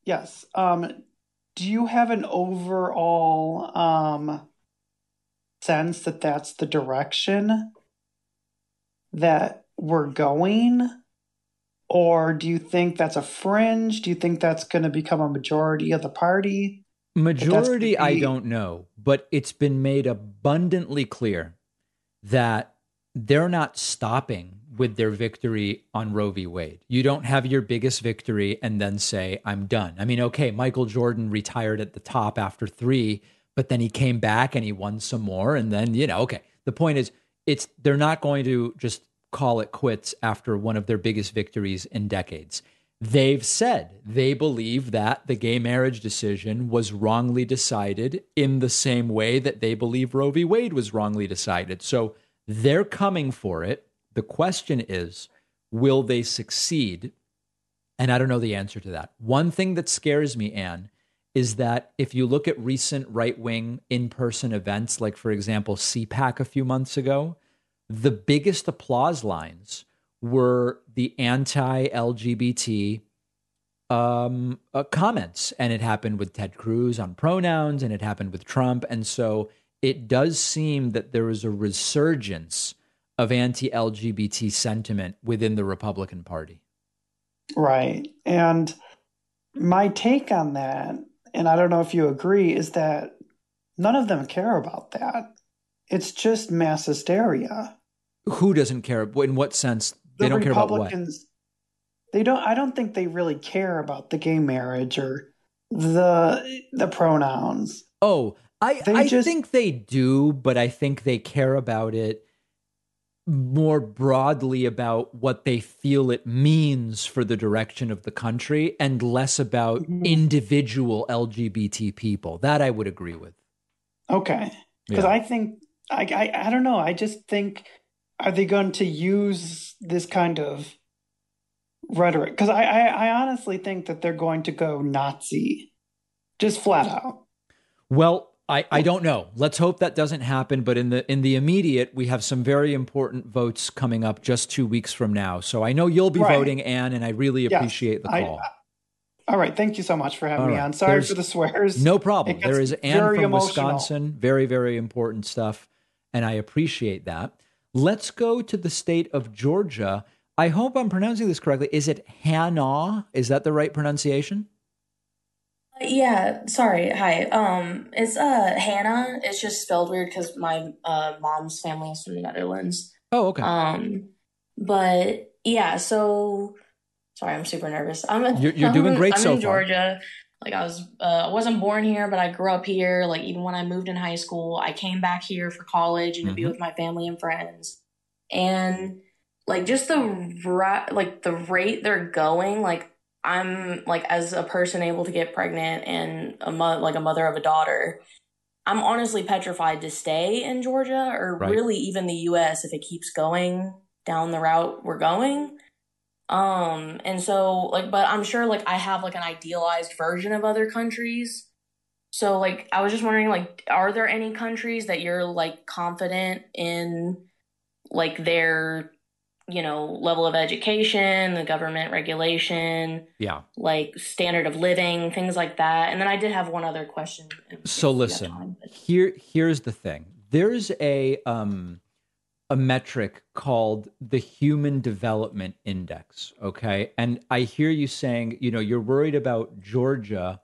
Yes. Um, do you have an overall um, sense that that's the direction that we're going? Or do you think that's a fringe? Do you think that's going to become a majority of the party? Majority, I don't know, but it's been made abundantly clear that they're not stopping with their victory on Roe v. Wade. You don't have your biggest victory and then say, I'm done. I mean, okay, Michael Jordan retired at the top after three, but then he came back and he won some more. And then, you know, okay. The point is, it's they're not going to just call it quits after one of their biggest victories in decades. They've said they believe that the gay marriage decision was wrongly decided in the same way that they believe Roe v. Wade was wrongly decided. So they're coming for it. The question is, will they succeed? And I don't know the answer to that. One thing that scares me, Anne, is that if you look at recent right wing in person events, like, for example, CPAC a few months ago, the biggest applause lines were the anti LGBT um, uh, comments. And it happened with Ted Cruz on pronouns, and it happened with Trump. And so it does seem that there is a resurgence of anti LGBT sentiment within the Republican Party. Right. And my take on that, and I don't know if you agree, is that none of them care about that. It's just mass hysteria. Who doesn't care? In what sense? They The don't care about what? Republicans, they don't. I don't think they really care about the gay marriage or the the pronouns. Oh, I, They I just- think they do, but I think they care about it more broadly about what they feel it means for the direction of the country and less about Mhm. individual LGBT people. That I would agree with. Okay. Because Yeah. I think I, I I don't know. I just think are they going to use this kind of rhetoric? Because I, I I honestly think that they're going to go Nazi, just flat out. Well, I, I don't know. Let's hope that doesn't happen. But in the in the immediate, we have some very important votes coming up just two weeks from now. So I know you'll be Right. voting, Anne, and I really Yes, appreciate the I- call. Uh, all right. Thank you so much for having All me right. on. Sorry There's for the swears. No problem. There is Anne from emotional. Wisconsin. Very, very important stuff. And I appreciate that. Let's go to the state of Georgia. I hope I'm pronouncing this correctly. Is it Hannah? Is that the right pronunciation? Yeah, sorry. Hi. Um, it's uh Hannah. It's just spelled weird because my uh mom's family is from the Netherlands. Oh, okay. Um, but yeah. So sorry, I'm super nervous. I'm You're- you're doing great I'm so in far. Georgia. Like I was, uh, I wasn't born here, but I grew up here. Like even when I moved in high school, I came back here for college and to be Mhm. with my family and friends. And like just the ra- like the rate they're going, like I'm like as a person able to get pregnant and a mo- like a mother of a daughter, I'm honestly petrified to stay in Georgia or Right. really even the US if it keeps going down the route we're going. Um and so like but I'm sure like I have like an idealized version of other countries. So like I was just wondering like are there any countries that you're like confident in like their you know level of education, the government regulation, Yeah. like standard of living, things like that. And then I did have one other question. So if you have listen, time, but- here here's the thing. There's a um a metric called the Human Development Index, okay? And I hear you saying, you know, you're worried about Georgia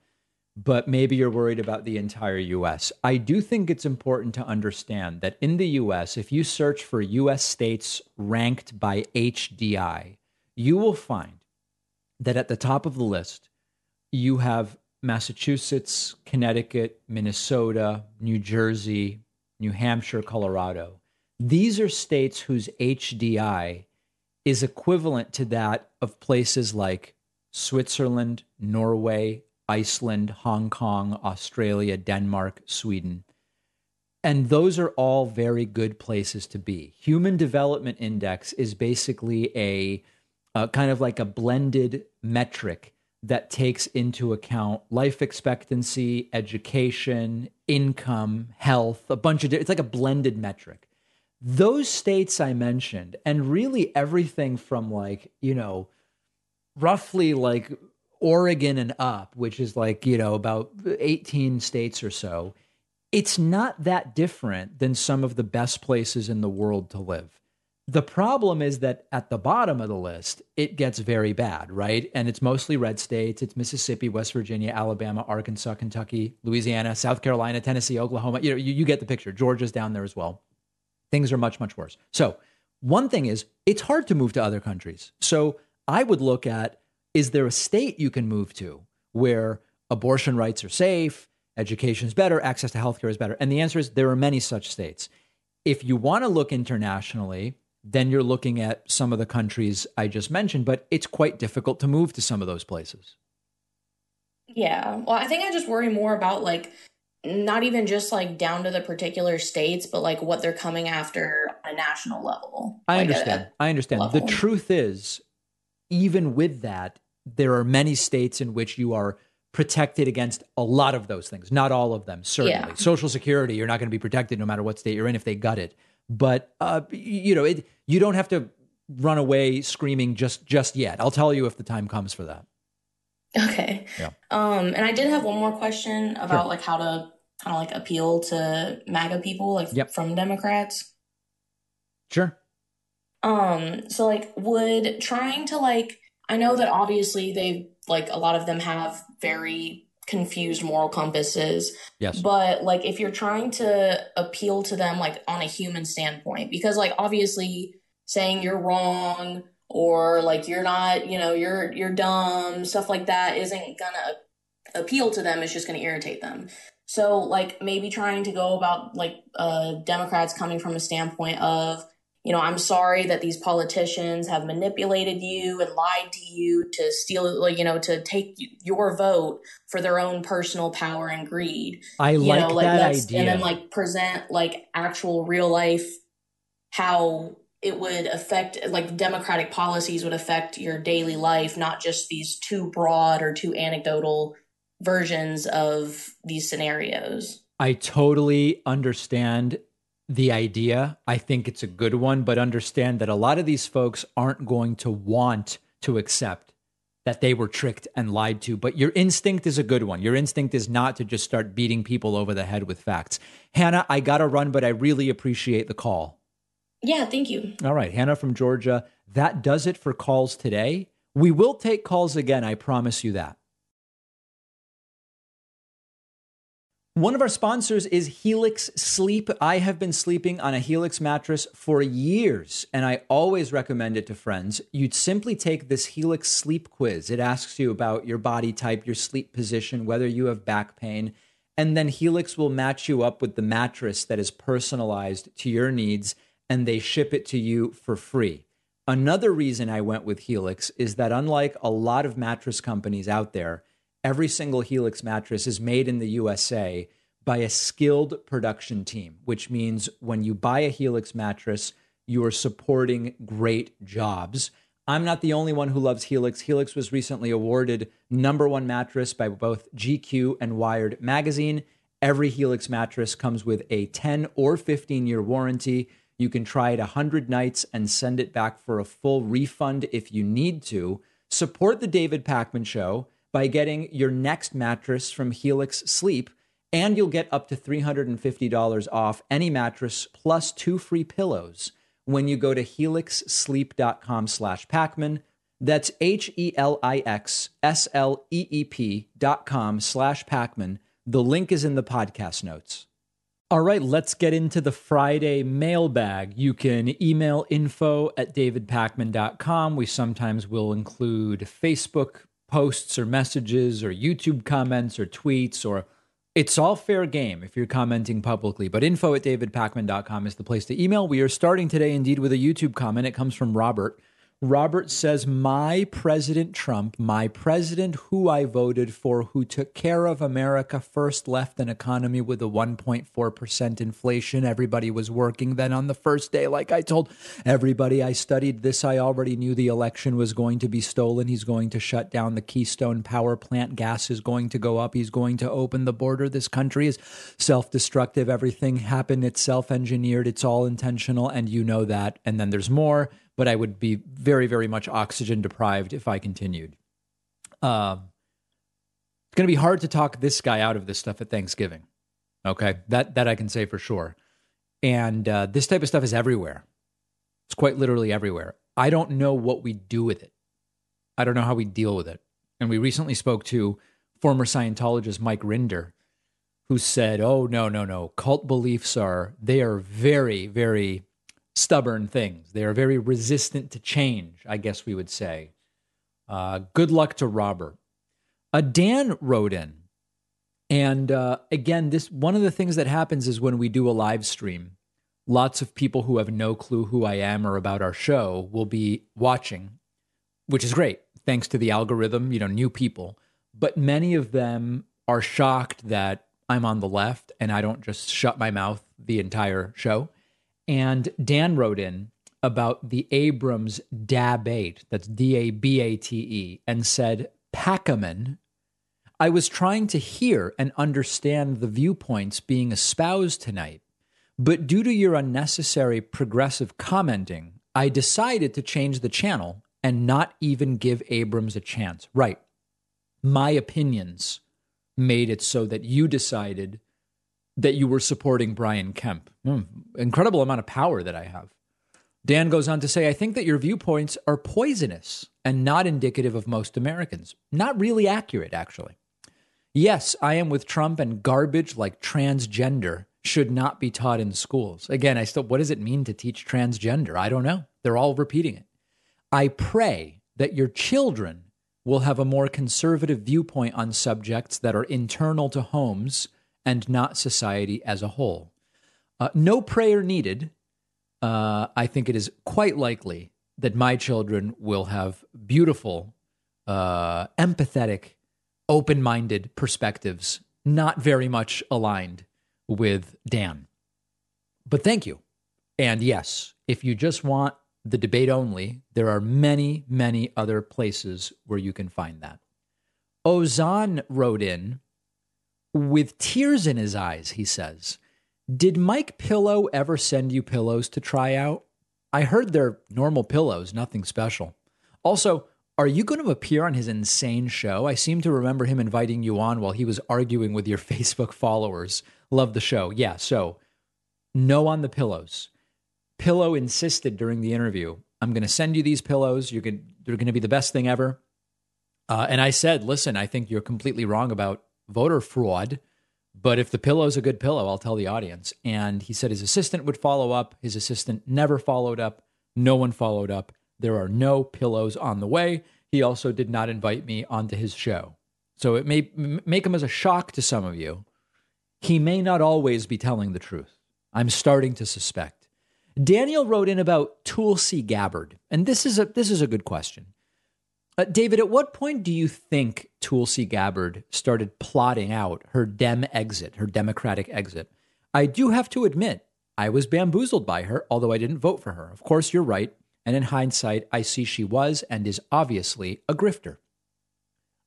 but maybe you're worried about the entire US. I do think it's important to understand that in the US, if you search for US states ranked by HDI, you will find that at the top of the list, you have Massachusetts, Connecticut, Minnesota, New Jersey, New Hampshire, Colorado. These are states whose HDI is equivalent to that of places like Switzerland, Norway, Iceland, Hong Kong, Australia, Denmark, Sweden. And those are all very good places to be. Human Development Index is basically a uh, kind of like a blended metric that takes into account life expectancy, education, income, health, a bunch of it's like a blended metric. Those states I mentioned, and really everything from like, you know, roughly like Oregon and up, which is like, you know, about 18 states or so, it's not that different than some of the best places in the world to live. The problem is that at the bottom of the list, it gets very bad, right? And it's mostly red states. It's Mississippi, West Virginia, Alabama, Arkansas, Kentucky, Louisiana, South Carolina, Tennessee, Oklahoma. You know, you, you get the picture. Georgia's down there as well. Things are much, much worse. So, one thing is, it's hard to move to other countries. So, I would look at is there a state you can move to where abortion rights are safe, education is better, access to healthcare is better? And the answer is there are many such states. If you want to look internationally, then you're looking at some of the countries I just mentioned, but it's quite difficult to move to some of those places. Yeah. Well, I think I just worry more about like not even just like down to the particular states, but like what they're coming after on a national level. I like understand. I understand. Level. The truth is, even with that, there are many states in which you are protected against a lot of those things. Not all of them, certainly. Yeah. Social Security, you're not going to be protected no matter what state you're in if they gut it. But uh, you know, it, you don't have to run away screaming just just yet. I'll tell you if the time comes for that. Okay. Yeah. Um, and I did have one more question about sure. like how to kind of like appeal to MAGA people, like yep. from Democrats. Sure. Um, so like would trying to like I know that obviously they like a lot of them have very confused moral compasses. Yes. But like if you're trying to appeal to them like on a human standpoint, because like obviously saying you're wrong or like you're not, you know, you're you're dumb, stuff like that isn't gonna appeal to them, it's just gonna irritate them. So like maybe trying to go about like uh Democrats coming from a standpoint of you know, I'm sorry that these politicians have manipulated you and lied to you to steal, you know, to take your vote for their own personal power and greed. I you like, know, like that idea. And then like present like actual real life how it would affect like democratic policies would affect your daily life, not just these too broad or too anecdotal versions of these scenarios. I totally understand the idea. I think it's a good one, but understand that a lot of these folks aren't going to want to accept that they were tricked and lied to. But your instinct is a good one. Your instinct is not to just start beating people over the head with facts. Hannah, I got to run, but I really appreciate the call. Yeah, thank you. All right, Hannah from Georgia. That does it for calls today. We will take calls again, I promise you that. One of our sponsors is Helix Sleep. I have been sleeping on a Helix mattress for years, and I always recommend it to friends. You'd simply take this Helix Sleep quiz. It asks you about your body type, your sleep position, whether you have back pain, and then Helix will match you up with the mattress that is personalized to your needs, and they ship it to you for free. Another reason I went with Helix is that, unlike a lot of mattress companies out there, every single Helix mattress is made in the USA by a skilled production team, which means when you buy a Helix mattress, you are supporting great jobs. I'm not the only one who loves Helix. Helix was recently awarded number one mattress by both GQ and Wired magazine. Every Helix mattress comes with a 10 or 15 year warranty. You can try it 100 nights and send it back for a full refund if you need to. Support the David Pakman Show by getting your next mattress from Helix Sleep, and you'll get up to $350 off any mattress plus two free pillows when you go to helixsleep.com slash Pakman. That's H E L I X S L E E P dot com slash Pakman. The link is in the podcast notes. All right, let's get into the Friday mailbag. You can email info at davidpakman.com. We sometimes will include Facebook posts or messages or YouTube comments or tweets or it's all fair game if you're commenting publicly, but info at davidpakman.com is the place to email. We are starting today indeed with a YouTube comment. It comes from Robert. Robert says, My President Trump, my president who I voted for, who took care of America first, left an economy with a 1.4% inflation. Everybody was working then on the first day. Like I told everybody, I studied this. I already knew the election was going to be stolen. He's going to shut down the Keystone power plant. Gas is going to go up. He's going to open the border. This country is self destructive. Everything happened. It's self engineered. It's all intentional. And you know that. And then there's more but I would be very, very much oxygen deprived if I continued. Uh, it's going to be hard to talk this guy out of this stuff at Thanksgiving. Okay, that that I can say for sure. And uh, this type of stuff is everywhere. It's quite literally everywhere. I don't know what we do with it. I don't know how we deal with it. And we recently spoke to former Scientologist Mike Rinder, who said, "Oh no, no, no! Cult beliefs are they are very, very stubborn things. They are very resistant to change, I guess we would say. Uh, good luck to Robert. Uh, Dan wrote in, and uh, again, this one of the things that happens is when we do a live stream, lots of people who have no clue who I am or about our show will be watching, which is great, thanks to the algorithm. You know, new people, but many of them are shocked that I'm on the left and I don't just shut my mouth the entire show. And Dan wrote in about the Abrams DAB8, that's D A B A T E, and said, Pakman, I was trying to hear and understand the viewpoints being espoused tonight, but due to your unnecessary progressive commenting, I decided to change the channel and not even give Abrams a chance. Right. My opinions made it so that you decided that you were supporting Brian Kemp. Mm, incredible amount of power that I have. Dan goes on to say, I think that your viewpoints are poisonous and not indicative of most Americans. Not really accurate, actually. Yes, I am with Trump, and garbage like transgender should not be taught in schools. Again, I still, what does it mean to teach transgender? I don't know. They're all repeating it. I pray that your children will have a more conservative viewpoint on subjects that are internal to homes and not society as a whole. Uh, no prayer needed. Uh, I think it is quite likely that my children will have beautiful, uh, empathetic, open minded perspectives, not very much aligned with Dan. But thank you. And yes, if you just want the debate only, there are many, many other places where you can find that. Ozan wrote in with tears in his eyes, he says, Did Mike Pillow ever send you pillows to try out? I heard they're normal pillows, nothing special. Also, are you going to appear on his insane show? I seem to remember him inviting you on while he was arguing with your Facebook followers. Love the show. Yeah, so no on the pillows. Pillow insisted during the interview, I'm going to send you these pillows. You're going, they're going to be the best thing ever. Uh, and I said, listen, I think you're completely wrong about voter fraud. But if the pillow's a good pillow, I'll tell the audience. And he said his assistant would follow up. His assistant never followed up. No one followed up. There are no pillows on the way. He also did not invite me onto his show. So it may make him as a shock to some of you. He may not always be telling the truth. I'm starting to suspect. Daniel wrote in about Tulsi Gabbard, and this is a this is a good question. Uh, David, at what point do you think Tulsi Gabbard started plotting out her Dem exit, her Democratic exit? I do have to admit, I was bamboozled by her, although I didn't vote for her. Of course, you're right. And in hindsight, I see she was and is obviously a grifter.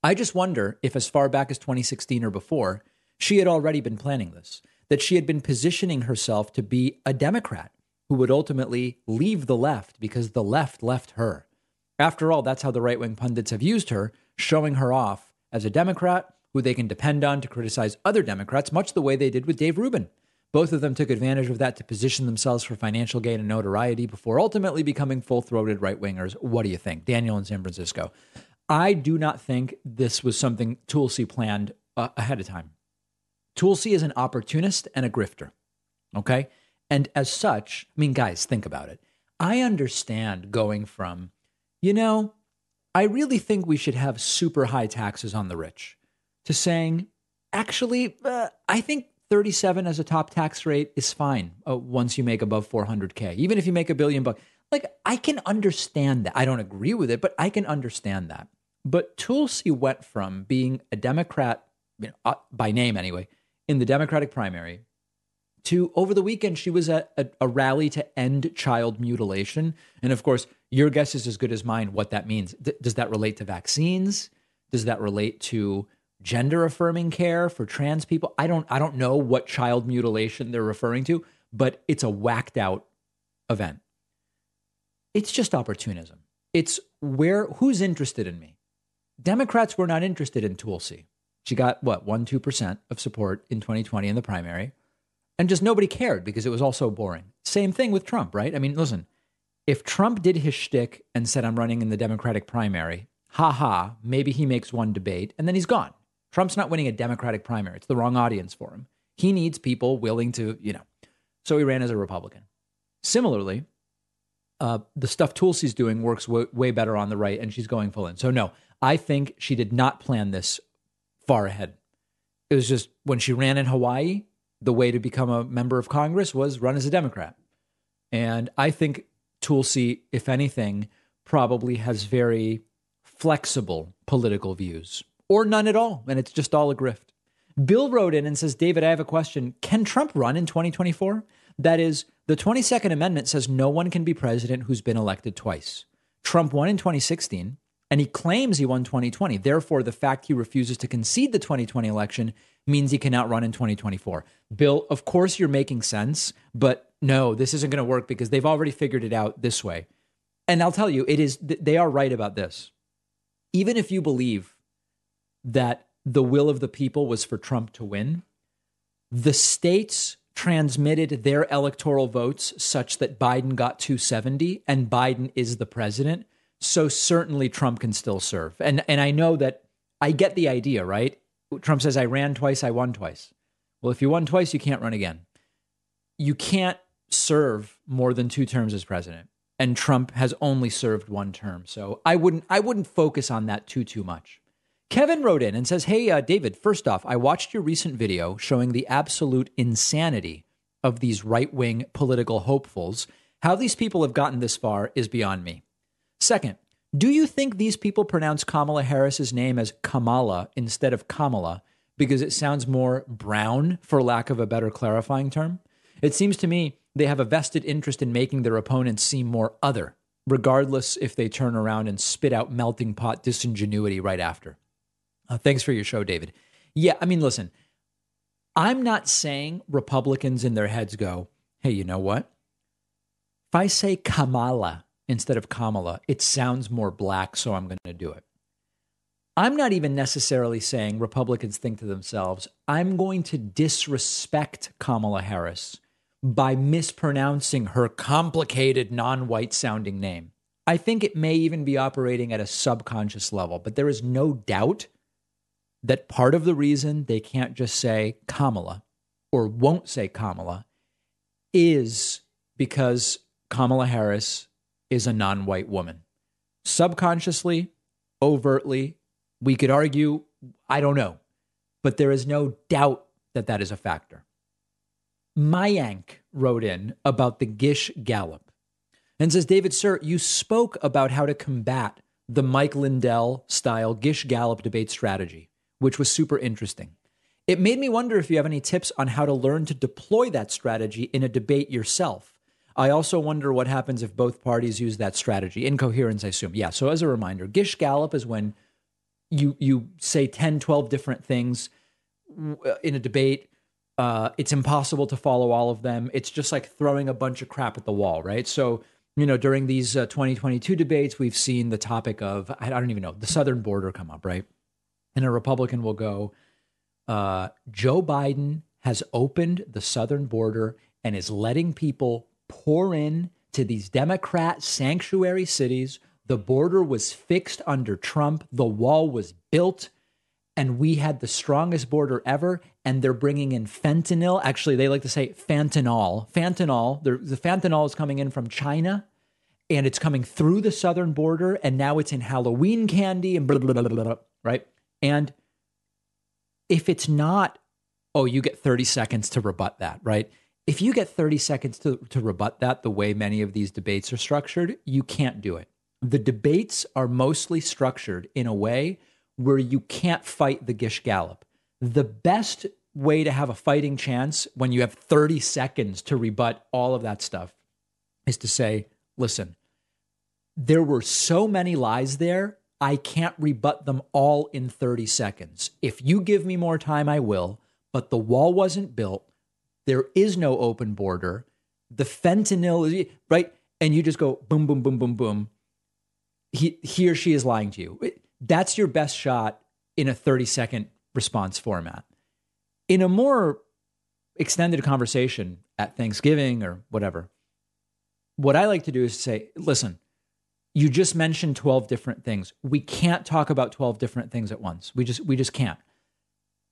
I just wonder if, as far back as 2016 or before, she had already been planning this, that she had been positioning herself to be a Democrat who would ultimately leave the left because the left left her. After all, that's how the right wing pundits have used her, showing her off as a Democrat who they can depend on to criticize other Democrats, much the way they did with Dave Rubin. Both of them took advantage of that to position themselves for financial gain and notoriety before ultimately becoming full throated right wingers. What do you think? Daniel in San Francisco. I do not think this was something Tulsi planned uh, ahead of time. Tulsi is an opportunist and a grifter. Okay. And as such, I mean, guys, think about it. I understand going from, you know, I really think we should have super high taxes on the rich to saying, actually, uh, I think 37 as a top tax rate is fine uh, once you make above 400K, even if you make a billion bucks. Like, I can understand that. I don't agree with it, but I can understand that. But Tulsi went from being a Democrat, you know, uh, by name anyway, in the Democratic primary to over the weekend, she was at a, a, rally to end child mutilation. And of course, your guess is as good as mine what that means. D- does that relate to vaccines? Does that relate to gender affirming care for trans people. I don't I don't know what child mutilation they're referring to, but it's a whacked out event. It's just opportunism. It's where who's interested in me? Democrats were not interested in Tulsi. She got what, 1 2% of support in 2020 in the primary. And just nobody cared because it was all so boring. Same thing with Trump, right? I mean, listen, if Trump did his shtick and said, I'm running in the Democratic primary, ha ha, maybe he makes one debate and then he's gone. Trump's not winning a Democratic primary. It's the wrong audience for him. He needs people willing to, you know. So he ran as a Republican. Similarly, uh, the stuff Tulsi's doing works w- way better on the right, and she's going full in. So, no, I think she did not plan this far ahead. It was just when she ran in Hawaii, the way to become a member of Congress was run as a Democrat. And I think Tulsi, if anything, probably has very flexible political views or none at all, and it's just all a grift. Bill wrote in and says, David, I have a question. Can Trump run in 2024? That is, the 22nd Amendment says no one can be president who's been elected twice. Trump won in 2016, and he claims he won 2020. Therefore, the fact he refuses to concede the 2020 election means he cannot run in 2024. Bill, of course you're making sense, but no, this isn't going to work because they've already figured it out this way. And I'll tell you, it is they are right about this. Even if you believe that the will of the people was for Trump to win, the states transmitted their electoral votes such that Biden got 270 and Biden is the president. So certainly Trump can still serve. And and I know that I get the idea, right? Trump says I ran twice, I won twice. Well, if you won twice, you can't run again. You can't serve more than two terms as president. And Trump has only served one term. So I wouldn't I wouldn't focus on that too too much. Kevin wrote in and says, Hey, uh, David, first off, I watched your recent video showing the absolute insanity of these right wing political hopefuls. How these people have gotten this far is beyond me. Second, do you think these people pronounce Kamala Harris's name as Kamala instead of Kamala because it sounds more brown, for lack of a better clarifying term? It seems to me they have a vested interest in making their opponents seem more other, regardless if they turn around and spit out melting pot disingenuity right after. Uh, thanks for your show, David. Yeah, I mean, listen, I'm not saying Republicans in their heads go, hey, you know what? If I say Kamala instead of Kamala, it sounds more black, so I'm going to do it. I'm not even necessarily saying Republicans think to themselves, I'm going to disrespect Kamala Harris by mispronouncing her complicated non white sounding name. I think it may even be operating at a subconscious level, but there is no doubt that part of the reason they can't just say Kamala or won't say Kamala is because Kamala Harris is a non white woman. Subconsciously, overtly, we could argue, I don't know, but there is no doubt that that is a factor. Mayank wrote in about the Gish Gallop and says, David, sir, you spoke about how to combat the Mike Lindell style Gish Gallop debate strategy which was super interesting. It made me wonder if you have any tips on how to learn to deploy that strategy in a debate yourself. I also wonder what happens if both parties use that strategy. Incoherence, I assume. Yeah. So as a reminder, Gish Gallop is when you you say 10, 12 different things uh, in a debate. Uh, it's impossible to follow all of them. It's just like throwing a bunch of crap at the wall, right? So, you know, during these uh, 2022 debates, we've seen the topic of, I don't even know, the southern border come up, right? and a Republican will go, uh, Joe Biden has opened the southern border and is letting people pour in to these Democrat sanctuary cities. The border was fixed under Trump, the wall was built, and we had the strongest border ever. And they're bringing in fentanyl. Actually, they like to say fentanyl. Fentanyl, the fentanyl is coming in from China and it's coming through the southern border. And now it's in Halloween candy and blah, blah, blah, blah, blah, right? And if it's not, oh, you get 30 seconds to rebut that, right? If you get 30 seconds to, to rebut that the way many of these debates are structured, you can't do it. The debates are mostly structured in a way where you can't fight the Gish Gallop. The best way to have a fighting chance when you have 30 seconds to rebut all of that stuff is to say, listen, there were so many lies there, I can't rebut them all in 30 seconds. If you give me more time, I will, but the wall wasn't built. There is no open border. The fentanyl is right. And you just go boom, boom, boom, boom, boom. He, he or she is lying to you. That's your best shot in a 30 second response format. In a more extended conversation at Thanksgiving or whatever, what I like to do is say, listen, you just mentioned 12 different things. We can't talk about 12 different things at once. We just we just can't.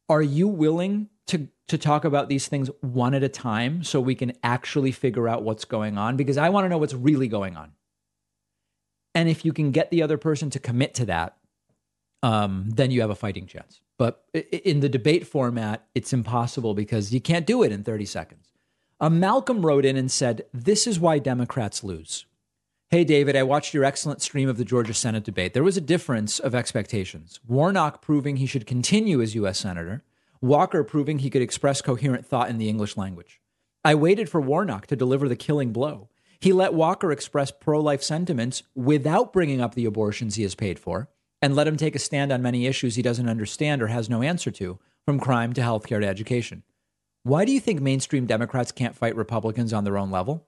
Are you willing to to talk about these things one at a time so we can actually figure out what's going on because I want to know what's really going on. And if you can get the other person to commit to that, um, then you have a fighting chance. But in the debate format, it's impossible because you can't do it in 30 seconds. Uh, Malcolm wrote in and said, This is why Democrats lose. Hey, David, I watched your excellent stream of the Georgia Senate debate. There was a difference of expectations. Warnock proving he should continue as U.S. Senator, Walker proving he could express coherent thought in the English language. I waited for Warnock to deliver the killing blow. He let Walker express pro life sentiments without bringing up the abortions he has paid for and let him take a stand on many issues he doesn't understand or has no answer to, from crime to healthcare to education. Why do you think mainstream Democrats can't fight Republicans on their own level?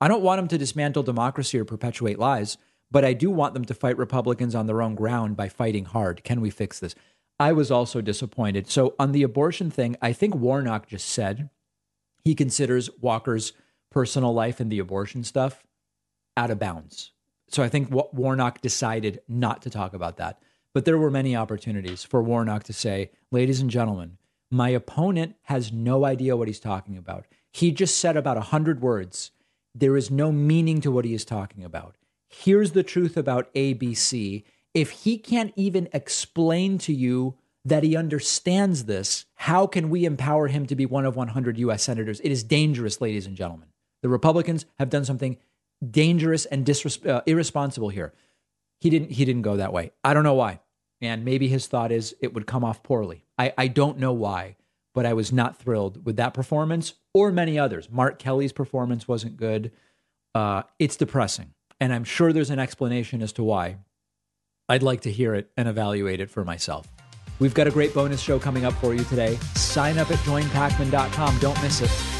I don't want them to dismantle democracy or perpetuate lies, but I do want them to fight Republicans on their own ground by fighting hard. Can we fix this? I was also disappointed. So, on the abortion thing, I think Warnock just said he considers Walker's personal life and the abortion stuff out of bounds. So I think Warnock decided not to talk about that. But there were many opportunities for Warnock to say, ladies and gentlemen, my opponent has no idea what he's talking about. He just said about 100 words. There is no meaning to what he is talking about. Here's the truth about ABC. If he can't even explain to you that he understands this, how can we empower him to be one of 100 US senators? It is dangerous, ladies and gentlemen. The Republicans have done something dangerous and disres- uh, irresponsible here. He didn't. He didn't go that way. I don't know why. And maybe his thought is it would come off poorly. I, I don't know why, but I was not thrilled with that performance or many others. Mark Kelly's performance wasn't good. Uh, it's depressing, and I'm sure there's an explanation as to why. I'd like to hear it and evaluate it for myself. We've got a great bonus show coming up for you today. Sign up at joinpakman.com. Don't miss it.